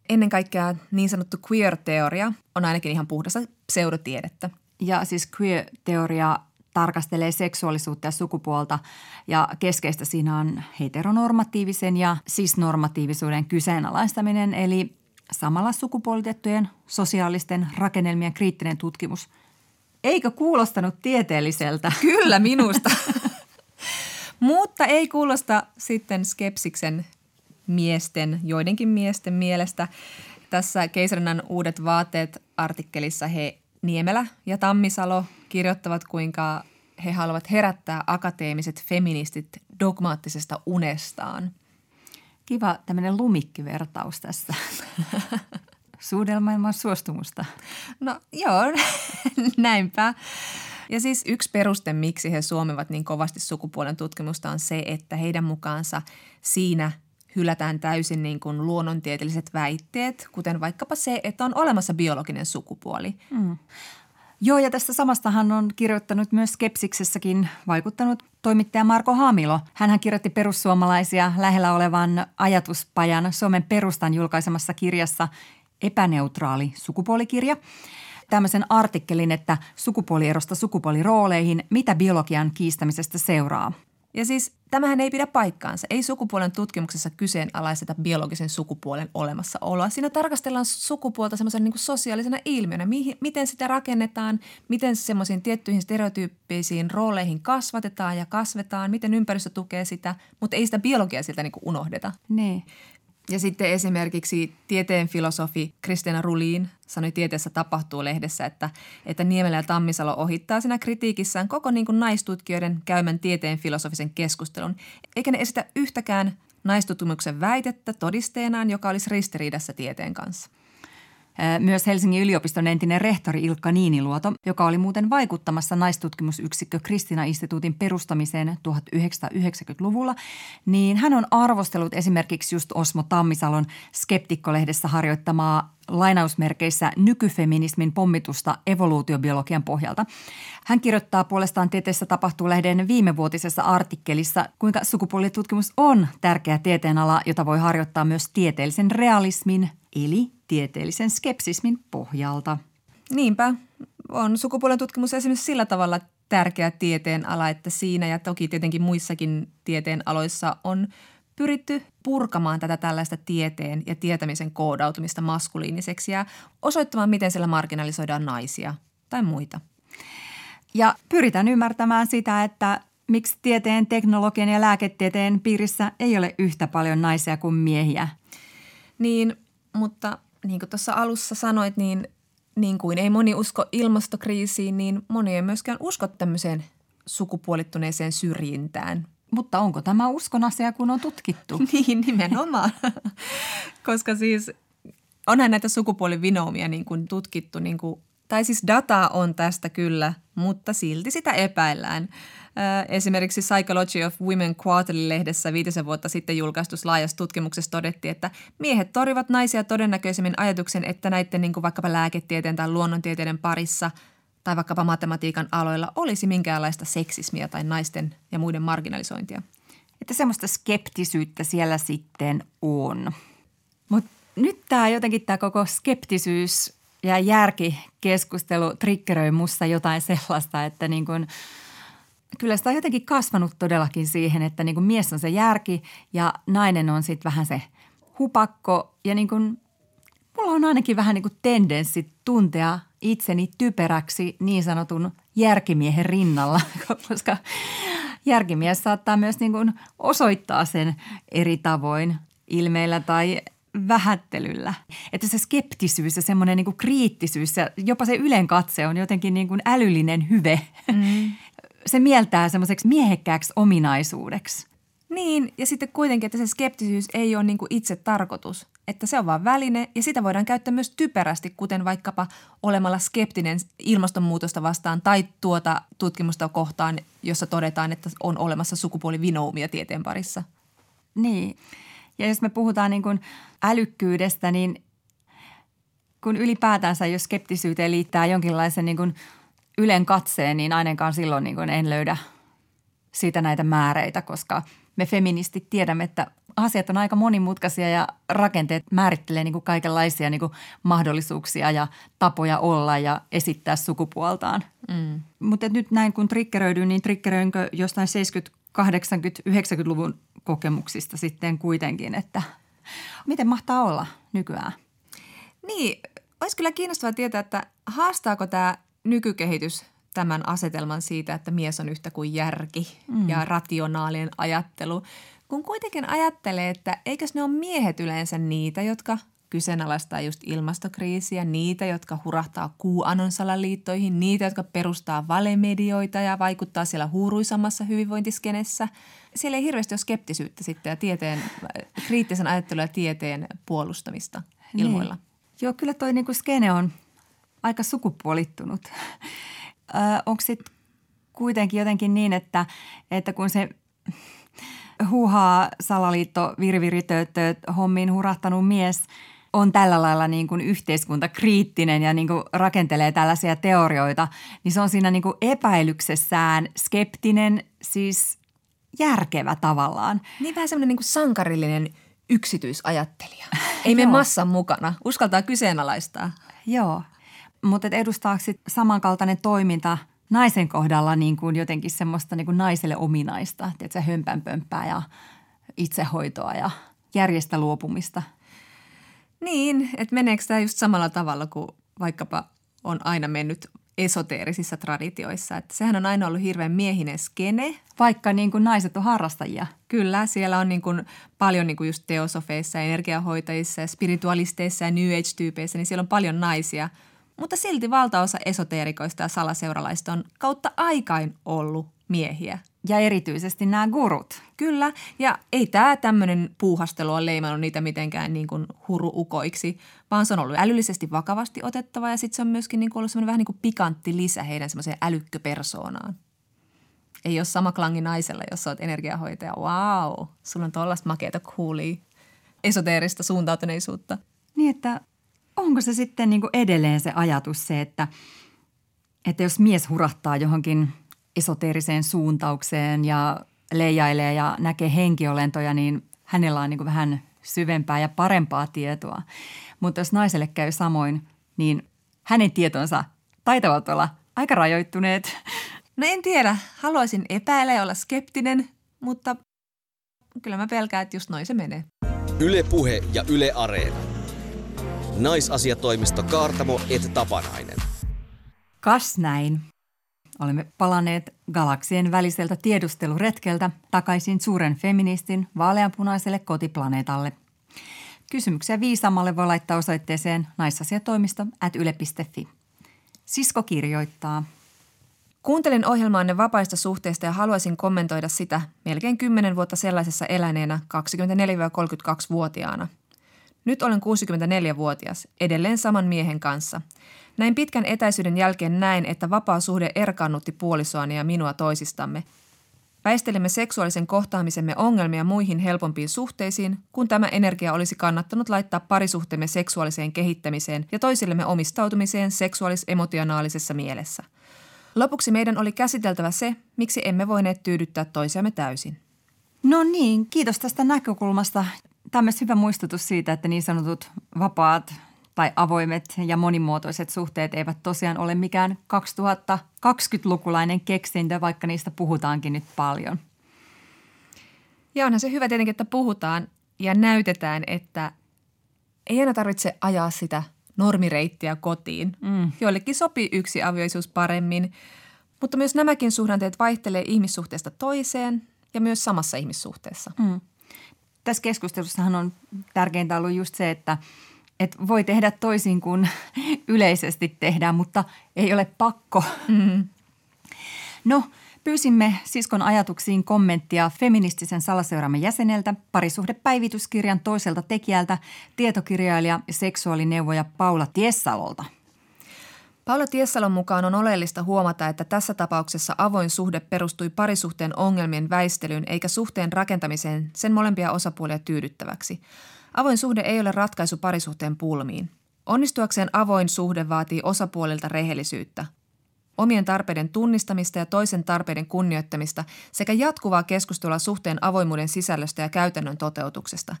ennen kaikkea niin sanottu queer-teoria on ainakin ihan puhdasta pseudotiedettä. Ja siis queer-teoria tarkastelee seksuaalisuutta ja sukupuolta ja keskeistä siinä on heteronormatiivisen ja sisnormatiivisuuden kyseenalaistaminen eli samalla sukupuolitettujen sosiaalisten rakennelmien kriittinen tutkimus. Eikö kuulostanut tieteelliseltä? Kyllä minusta. Mutta ei kuulosta sitten skepsiksen miesten, joidenkin miesten mielestä. Tässä Keisarinan uudet vaatteet artikkelissa he Niemelä ja Tammisalo kirjoittavat, kuinka he haluavat herättää akateemiset feministit dogmaattisesta unestaan. Kiva tämmöinen lumikkivertaus tässä. Suudelma suostumusta. No joo, näinpä. Ja siis yksi peruste, miksi he suomivat niin kovasti sukupuolen tutkimusta on se, että heidän mukaansa siinä hylätään täysin niin kuin luonnontieteelliset väitteet, kuten vaikkapa se, että on olemassa biologinen sukupuoli. Mm. Joo, ja tästä samastahan on kirjoittanut myös Skepsiksessäkin vaikuttanut toimittaja Marko Hamilo. Hänhän kirjoitti perussuomalaisia lähellä olevan ajatuspajan Suomen perustan julkaisemassa kirjassa Epäneutraali sukupuolikirja tämmöisen artikkelin, että sukupuolierosta sukupuolirooleihin, mitä biologian kiistämisestä seuraa. Ja siis tämähän ei pidä paikkaansa. Ei sukupuolen tutkimuksessa kyseenalaisteta biologisen sukupuolen olemassaoloa. Siinä tarkastellaan sukupuolta semmoisen niin sosiaalisena ilmiönä. Mihin, miten sitä rakennetaan, miten semmoisiin tiettyihin stereotyyppisiin rooleihin kasvatetaan ja kasvetaan, miten ympäristö tukee sitä, mutta ei sitä biologiaa siltä niin unohdeta. Niin. Ja sitten esimerkiksi tieteen filosofi Kristina Ruliin sanoi Tieteessä tapahtuu lehdessä, että, että Niemelä ja Tammisalo ohittaa siinä kritiikissään koko niin kuin naistutkijoiden käymän tieteen filosofisen keskustelun, eikä ne esitä yhtäkään naistutkimuksen väitettä todisteenaan, joka olisi ristiriidassa tieteen kanssa. Myös Helsingin yliopiston entinen rehtori Ilkka Niiniluoto, joka oli muuten vaikuttamassa naistutkimusyksikkö Kristina-instituutin perustamiseen 1990-luvulla, niin hän on arvostellut esimerkiksi just Osmo Tammisalon Skeptikko-lehdessä harjoittamaa lainausmerkeissä nykyfeminismin pommitusta evoluutiobiologian pohjalta. Hän kirjoittaa puolestaan tieteessä tapahtuu lehden viimevuotisessa artikkelissa, kuinka sukupuolitutkimus on tärkeä tieteenala, jota voi harjoittaa myös tieteellisen realismin, eli tieteellisen skepsismin pohjalta. Niinpä. On sukupuolen tutkimus esimerkiksi sillä tavalla tärkeä tieteen ala, että siinä ja toki tietenkin muissakin tieteen aloissa on pyritty purkamaan tätä tällaista tieteen ja tietämisen koodautumista maskuliiniseksi ja osoittamaan, miten siellä marginalisoidaan naisia tai muita. Ja pyritään ymmärtämään sitä, että miksi tieteen, teknologian ja lääketieteen piirissä ei ole yhtä paljon naisia kuin miehiä. Niin, mutta niin kuin tuossa alussa sanoit, niin, niin kuin ei moni usko ilmastokriisiin, niin moni ei myöskään usko tämmöiseen sukupuolittuneeseen syrjintään. Mutta onko tämä uskon asia, kun on tutkittu? niin, nimenomaan. Koska siis onhan näitä sukupuolivinoumia niin kuin tutkittu, niin kuin, tai siis dataa on tästä kyllä, mutta silti sitä epäillään. Esimerkiksi Psychology of Women Quarterly-lehdessä viitisen vuotta sitten julkaistussa laajassa tutkimuksessa todettiin, että miehet torjuvat naisia todennäköisemmin ajatuksen, että näiden niin kuin vaikkapa lääketieteen tai luonnontieteiden parissa tai vaikkapa matematiikan aloilla olisi minkäänlaista seksismiä tai naisten ja muiden marginalisointia. Että semmoista skeptisyyttä siellä sitten on. Mutta nyt tämä jotenkin tämä koko skeptisyys ja järkikeskustelu triggeröi musta jotain sellaista, että niin kuin – kyllä sitä on jotenkin kasvanut todellakin siihen, että niin kuin mies on se järki ja nainen on sitten vähän se hupakko. Ja niin kuin, mulla on ainakin vähän niin kuin tendenssi tuntea itseni typeräksi niin sanotun järkimiehen rinnalla, koska järkimies saattaa myös niin kuin osoittaa sen eri tavoin ilmeillä tai vähättelyllä. Että se skeptisyys ja semmoinen niin kriittisyys ja jopa se ylenkatse on jotenkin niin kuin älyllinen hyve. Mm se mieltää semmoiseksi miehekkääksi ominaisuudeksi. Niin, ja sitten kuitenkin, että se skeptisyys ei ole niin itse tarkoitus. Että se on vain väline ja sitä voidaan käyttää myös typerästi, kuten vaikkapa olemalla skeptinen ilmastonmuutosta vastaan tai tuota tutkimusta kohtaan, jossa todetaan, että on olemassa sukupuolivinoumia tieteen parissa. Niin, ja jos me puhutaan niin kuin älykkyydestä, niin kun ylipäätänsä jos skeptisyyteen liittää jonkinlaisen niin kuin – Ylen katseen, niin ainakaan silloin niin kuin en löydä siitä näitä määreitä, koska me feministit tiedämme, että asiat on aika monimutkaisia ja rakenteet määrittelee niin kuin kaikenlaisia niin kuin mahdollisuuksia ja tapoja olla ja esittää sukupuoltaan. Mm. Mutta nyt näin kun triggeröidyn, niin triggeröinkö jostain 70, 80, 90-luvun kokemuksista sitten kuitenkin, että miten mahtaa olla nykyään? Niin, olisi kyllä kiinnostavaa tietää, että haastaako tämä nykykehitys tämän asetelman siitä, että mies on yhtä kuin järki mm. ja rationaalinen ajattelu. Kun kuitenkin ajattelee, että eikös ne ole miehet yleensä niitä, jotka kyseenalaistaa just ilmastokriisiä, niitä, jotka hurahtaa kuuanon salaliittoihin, niitä, jotka perustaa valemedioita ja vaikuttaa siellä huuruisammassa hyvinvointiskenessä. Siellä ei hirveästi ole skeptisyyttä sitten ja tieteen, kriittisen ajattelun ja tieteen puolustamista ilmoilla. Niin. Joo, kyllä toi niinku skene on aika sukupuolittunut. Onko sitten kuitenkin jotenkin niin, että, että kun se huuhaa salaliitto virviritööttööt hommiin hurahtanut mies on tällä lailla niin kuin yhteiskuntakriittinen ja niin kuin rakentelee tällaisia teorioita, niin se on siinä niin kuin epäilyksessään skeptinen, siis järkevä tavallaan. Niin vähän semmoinen niin kuin sankarillinen yksityisajattelija. Ei mene massan mukana, uskaltaa kyseenalaistaa. Joo, mutta edustaako samankaltainen toiminta naisen kohdalla niin kuin jotenkin semmoista niin kuin naiselle ominaista, että hömpänpömppää ja itsehoitoa ja järjestä luopumista? Niin, että meneekö tämä just samalla tavalla kuin vaikkapa on aina mennyt esoteerisissa traditioissa. Että sehän on aina ollut hirveän miehinen skene. Vaikka niin kuin naiset on harrastajia. Kyllä, siellä on niin kuin paljon niin kuin just teosofeissa, energiahoitajissa, spiritualisteissa ja New Age-tyypeissä, niin siellä on paljon naisia. Mutta silti valtaosa esoteerikoista ja salaseuralaista on kautta aikain ollut miehiä. Ja erityisesti nämä gurut. Kyllä, ja ei tämä tämmöinen puuhastelu ole leimannut niitä mitenkään niin kuin huruukoiksi, vaan se on ollut älyllisesti vakavasti otettava ja sitten se on myöskin niin kuin ollut semmoinen vähän niin kuin pikantti lisä heidän semmoiseen älykköpersoonaan. Ei ole sama klangi naisella, jos olet energiahoitaja. Wow, sulla on tollaista makeata coolia, esoteerista suuntautuneisuutta. Niin, että onko se sitten niin kuin edelleen se ajatus se, että, että jos mies hurahtaa johonkin – esoteeriseen suuntaukseen ja leijailee ja näkee henkiolentoja, niin hänellä on niin kuin vähän syvempää ja parempaa tietoa. Mutta jos naiselle käy samoin, niin hänen tietonsa taitavat olla aika rajoittuneet. No en tiedä. Haluaisin epäillä ja olla skeptinen, mutta kyllä mä pelkään, että just noin se menee. Yle Puhe ja Yle Areena. Naisasiatoimisto Kaartamo et Tapanainen. Kas näin. Olemme palanneet galaksien väliseltä tiedusteluretkeltä takaisin suuren feministin vaaleanpunaiselle kotiplaneetalle. Kysymyksiä viisaammalle voi laittaa osoitteeseen naisasiatoimisto at yle.fi. Sisko kirjoittaa. Kuuntelin ohjelmaanne vapaista suhteista ja haluaisin kommentoida sitä melkein 10 vuotta sellaisessa eläneenä 24-32-vuotiaana. Nyt olen 64-vuotias, edelleen saman miehen kanssa – näin pitkän etäisyyden jälkeen näin, että vapaa suhde erkaannutti puolisoani ja minua toisistamme. Väistelimme seksuaalisen kohtaamisemme ongelmia muihin helpompiin suhteisiin, kun tämä energia olisi kannattanut laittaa parisuhteemme seksuaaliseen kehittämiseen ja toisillemme omistautumiseen seksuaalis-emotionaalisessa mielessä. Lopuksi meidän oli käsiteltävä se, miksi emme voineet tyydyttää toisiamme täysin. No niin, kiitos tästä näkökulmasta. Tämä on myös hyvä muistutus siitä, että niin sanotut vapaat tai avoimet ja monimuotoiset suhteet eivät tosiaan ole mikään 2020-lukulainen keksintö, vaikka niistä puhutaankin nyt paljon. Ja onhan se hyvä tietenkin, että puhutaan ja näytetään, että ei aina tarvitse ajaa sitä normireittiä kotiin. Mm. Joillekin sopii yksi avioisuus paremmin, mutta myös nämäkin suhdanteet vaihtelee ihmissuhteesta toiseen ja myös samassa ihmissuhteessa. Mm. Tässä keskustelussahan on tärkeintä ollut just se, että – että voi tehdä toisin kuin yleisesti tehdään, mutta ei ole pakko. Mm-hmm. No, pyysimme siskon ajatuksiin kommenttia feministisen salaseuramme jäseneltä, parisuhdepäivityskirjan toiselta tekijältä, tietokirjailija ja seksuaalineuvoja Paula Tiessalolta. Paula Tiessalon mukaan on oleellista huomata, että tässä tapauksessa avoin suhde perustui parisuhteen ongelmien väistelyyn eikä suhteen rakentamiseen sen molempia osapuolia tyydyttäväksi – Avoin suhde ei ole ratkaisu parisuhteen pulmiin. Onnistuakseen avoin suhde vaatii osapuolilta rehellisyyttä, omien tarpeiden tunnistamista ja toisen tarpeiden kunnioittamista sekä jatkuvaa keskustelua suhteen avoimuuden sisällöstä ja käytännön toteutuksesta.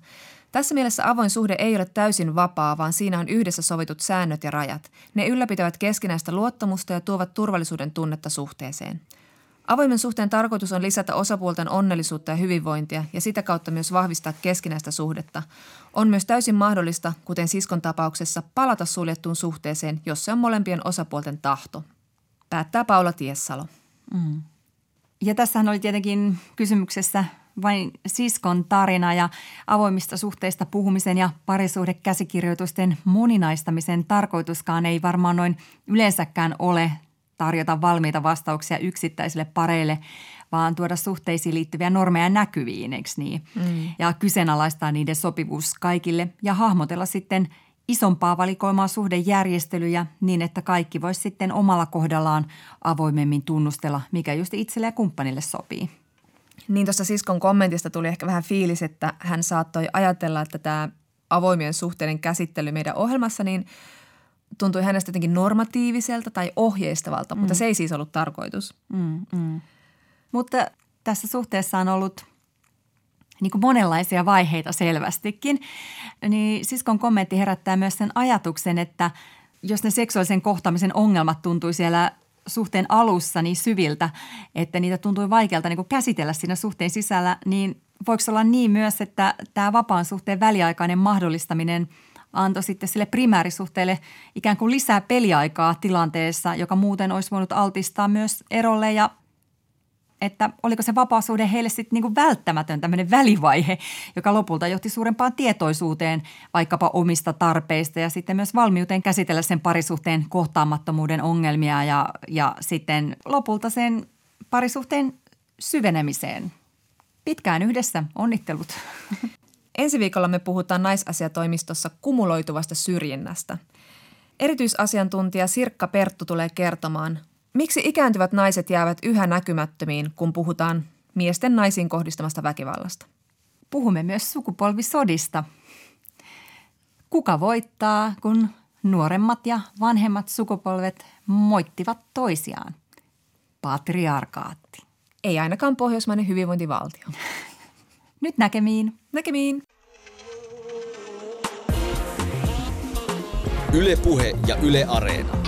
Tässä mielessä avoin suhde ei ole täysin vapaa, vaan siinä on yhdessä sovitut säännöt ja rajat. Ne ylläpitävät keskinäistä luottamusta ja tuovat turvallisuuden tunnetta suhteeseen. Avoimen suhteen tarkoitus on lisätä osapuolten onnellisuutta ja hyvinvointia ja sitä kautta myös vahvistaa keskinäistä suhdetta. On myös täysin mahdollista, kuten siskon tapauksessa, palata suljettuun suhteeseen, jos se on molempien osapuolten tahto. Päättää Paula Tiessalo. Mm. Ja tässähän oli tietenkin kysymyksessä vain siskon tarina ja avoimista suhteista puhumisen ja parisuhdekäsikirjoitusten moninaistamisen tarkoituskaan ei varmaan noin yleensäkään ole tarjota valmiita vastauksia yksittäisille pareille, vaan tuoda suhteisiin liittyviä normeja näkyviin, eikö niin? Mm. Ja kyseenalaistaa niiden sopivuus kaikille ja hahmotella sitten isompaa valikoimaa suhdejärjestelyjä niin, että kaikki voisi sitten omalla kohdallaan avoimemmin tunnustella, mikä just itselle ja kumppanille sopii. Niin tuossa siskon kommentista tuli ehkä vähän fiilis, että hän saattoi ajatella, että tämä avoimien suhteiden käsittely meidän ohjelmassa niin tuntui hänestä jotenkin normatiiviselta tai ohjeistavalta, mm. mutta se ei siis ollut tarkoitus. Mm, mm. Mutta tässä suhteessa on ollut niin kuin monenlaisia vaiheita selvästikin. Niin siskon kommentti herättää myös sen ajatuksen, että jos ne seksuaalisen kohtaamisen ongelmat tuntui siellä suhteen alussa niin syviltä, että niitä tuntui vaikealta niin käsitellä siinä suhteen sisällä, niin voiko olla niin myös, että tämä vapaan suhteen väliaikainen mahdollistaminen antoi sitten sille primäärisuhteelle ikään kuin lisää peliaikaa tilanteessa, joka muuten olisi voinut altistaa myös erolle ja että oliko se vapaasuuden heille sitten niinku välttämätön tämmöinen välivaihe, joka lopulta johti suurempaan tietoisuuteen vaikkapa omista tarpeista ja sitten myös valmiuteen käsitellä sen parisuhteen kohtaamattomuuden ongelmia ja, ja sitten lopulta sen parisuhteen syvenemiseen. Pitkään yhdessä, onnittelut. Ensi viikolla me puhutaan naisasiatoimistossa kumuloituvasta syrjinnästä. Erityisasiantuntija Sirkka Perttu tulee kertomaan, Miksi ikääntyvät naiset jäävät yhä näkymättömiin, kun puhutaan miesten naisiin kohdistamasta väkivallasta? Puhumme myös sukupolvisodista. Kuka voittaa, kun nuoremmat ja vanhemmat sukupolvet moittivat toisiaan? Patriarkaatti. Ei ainakaan pohjoismainen hyvinvointivaltio. Nyt näkemiin. Näkemiin. Ylepuhe ja Yle Areena.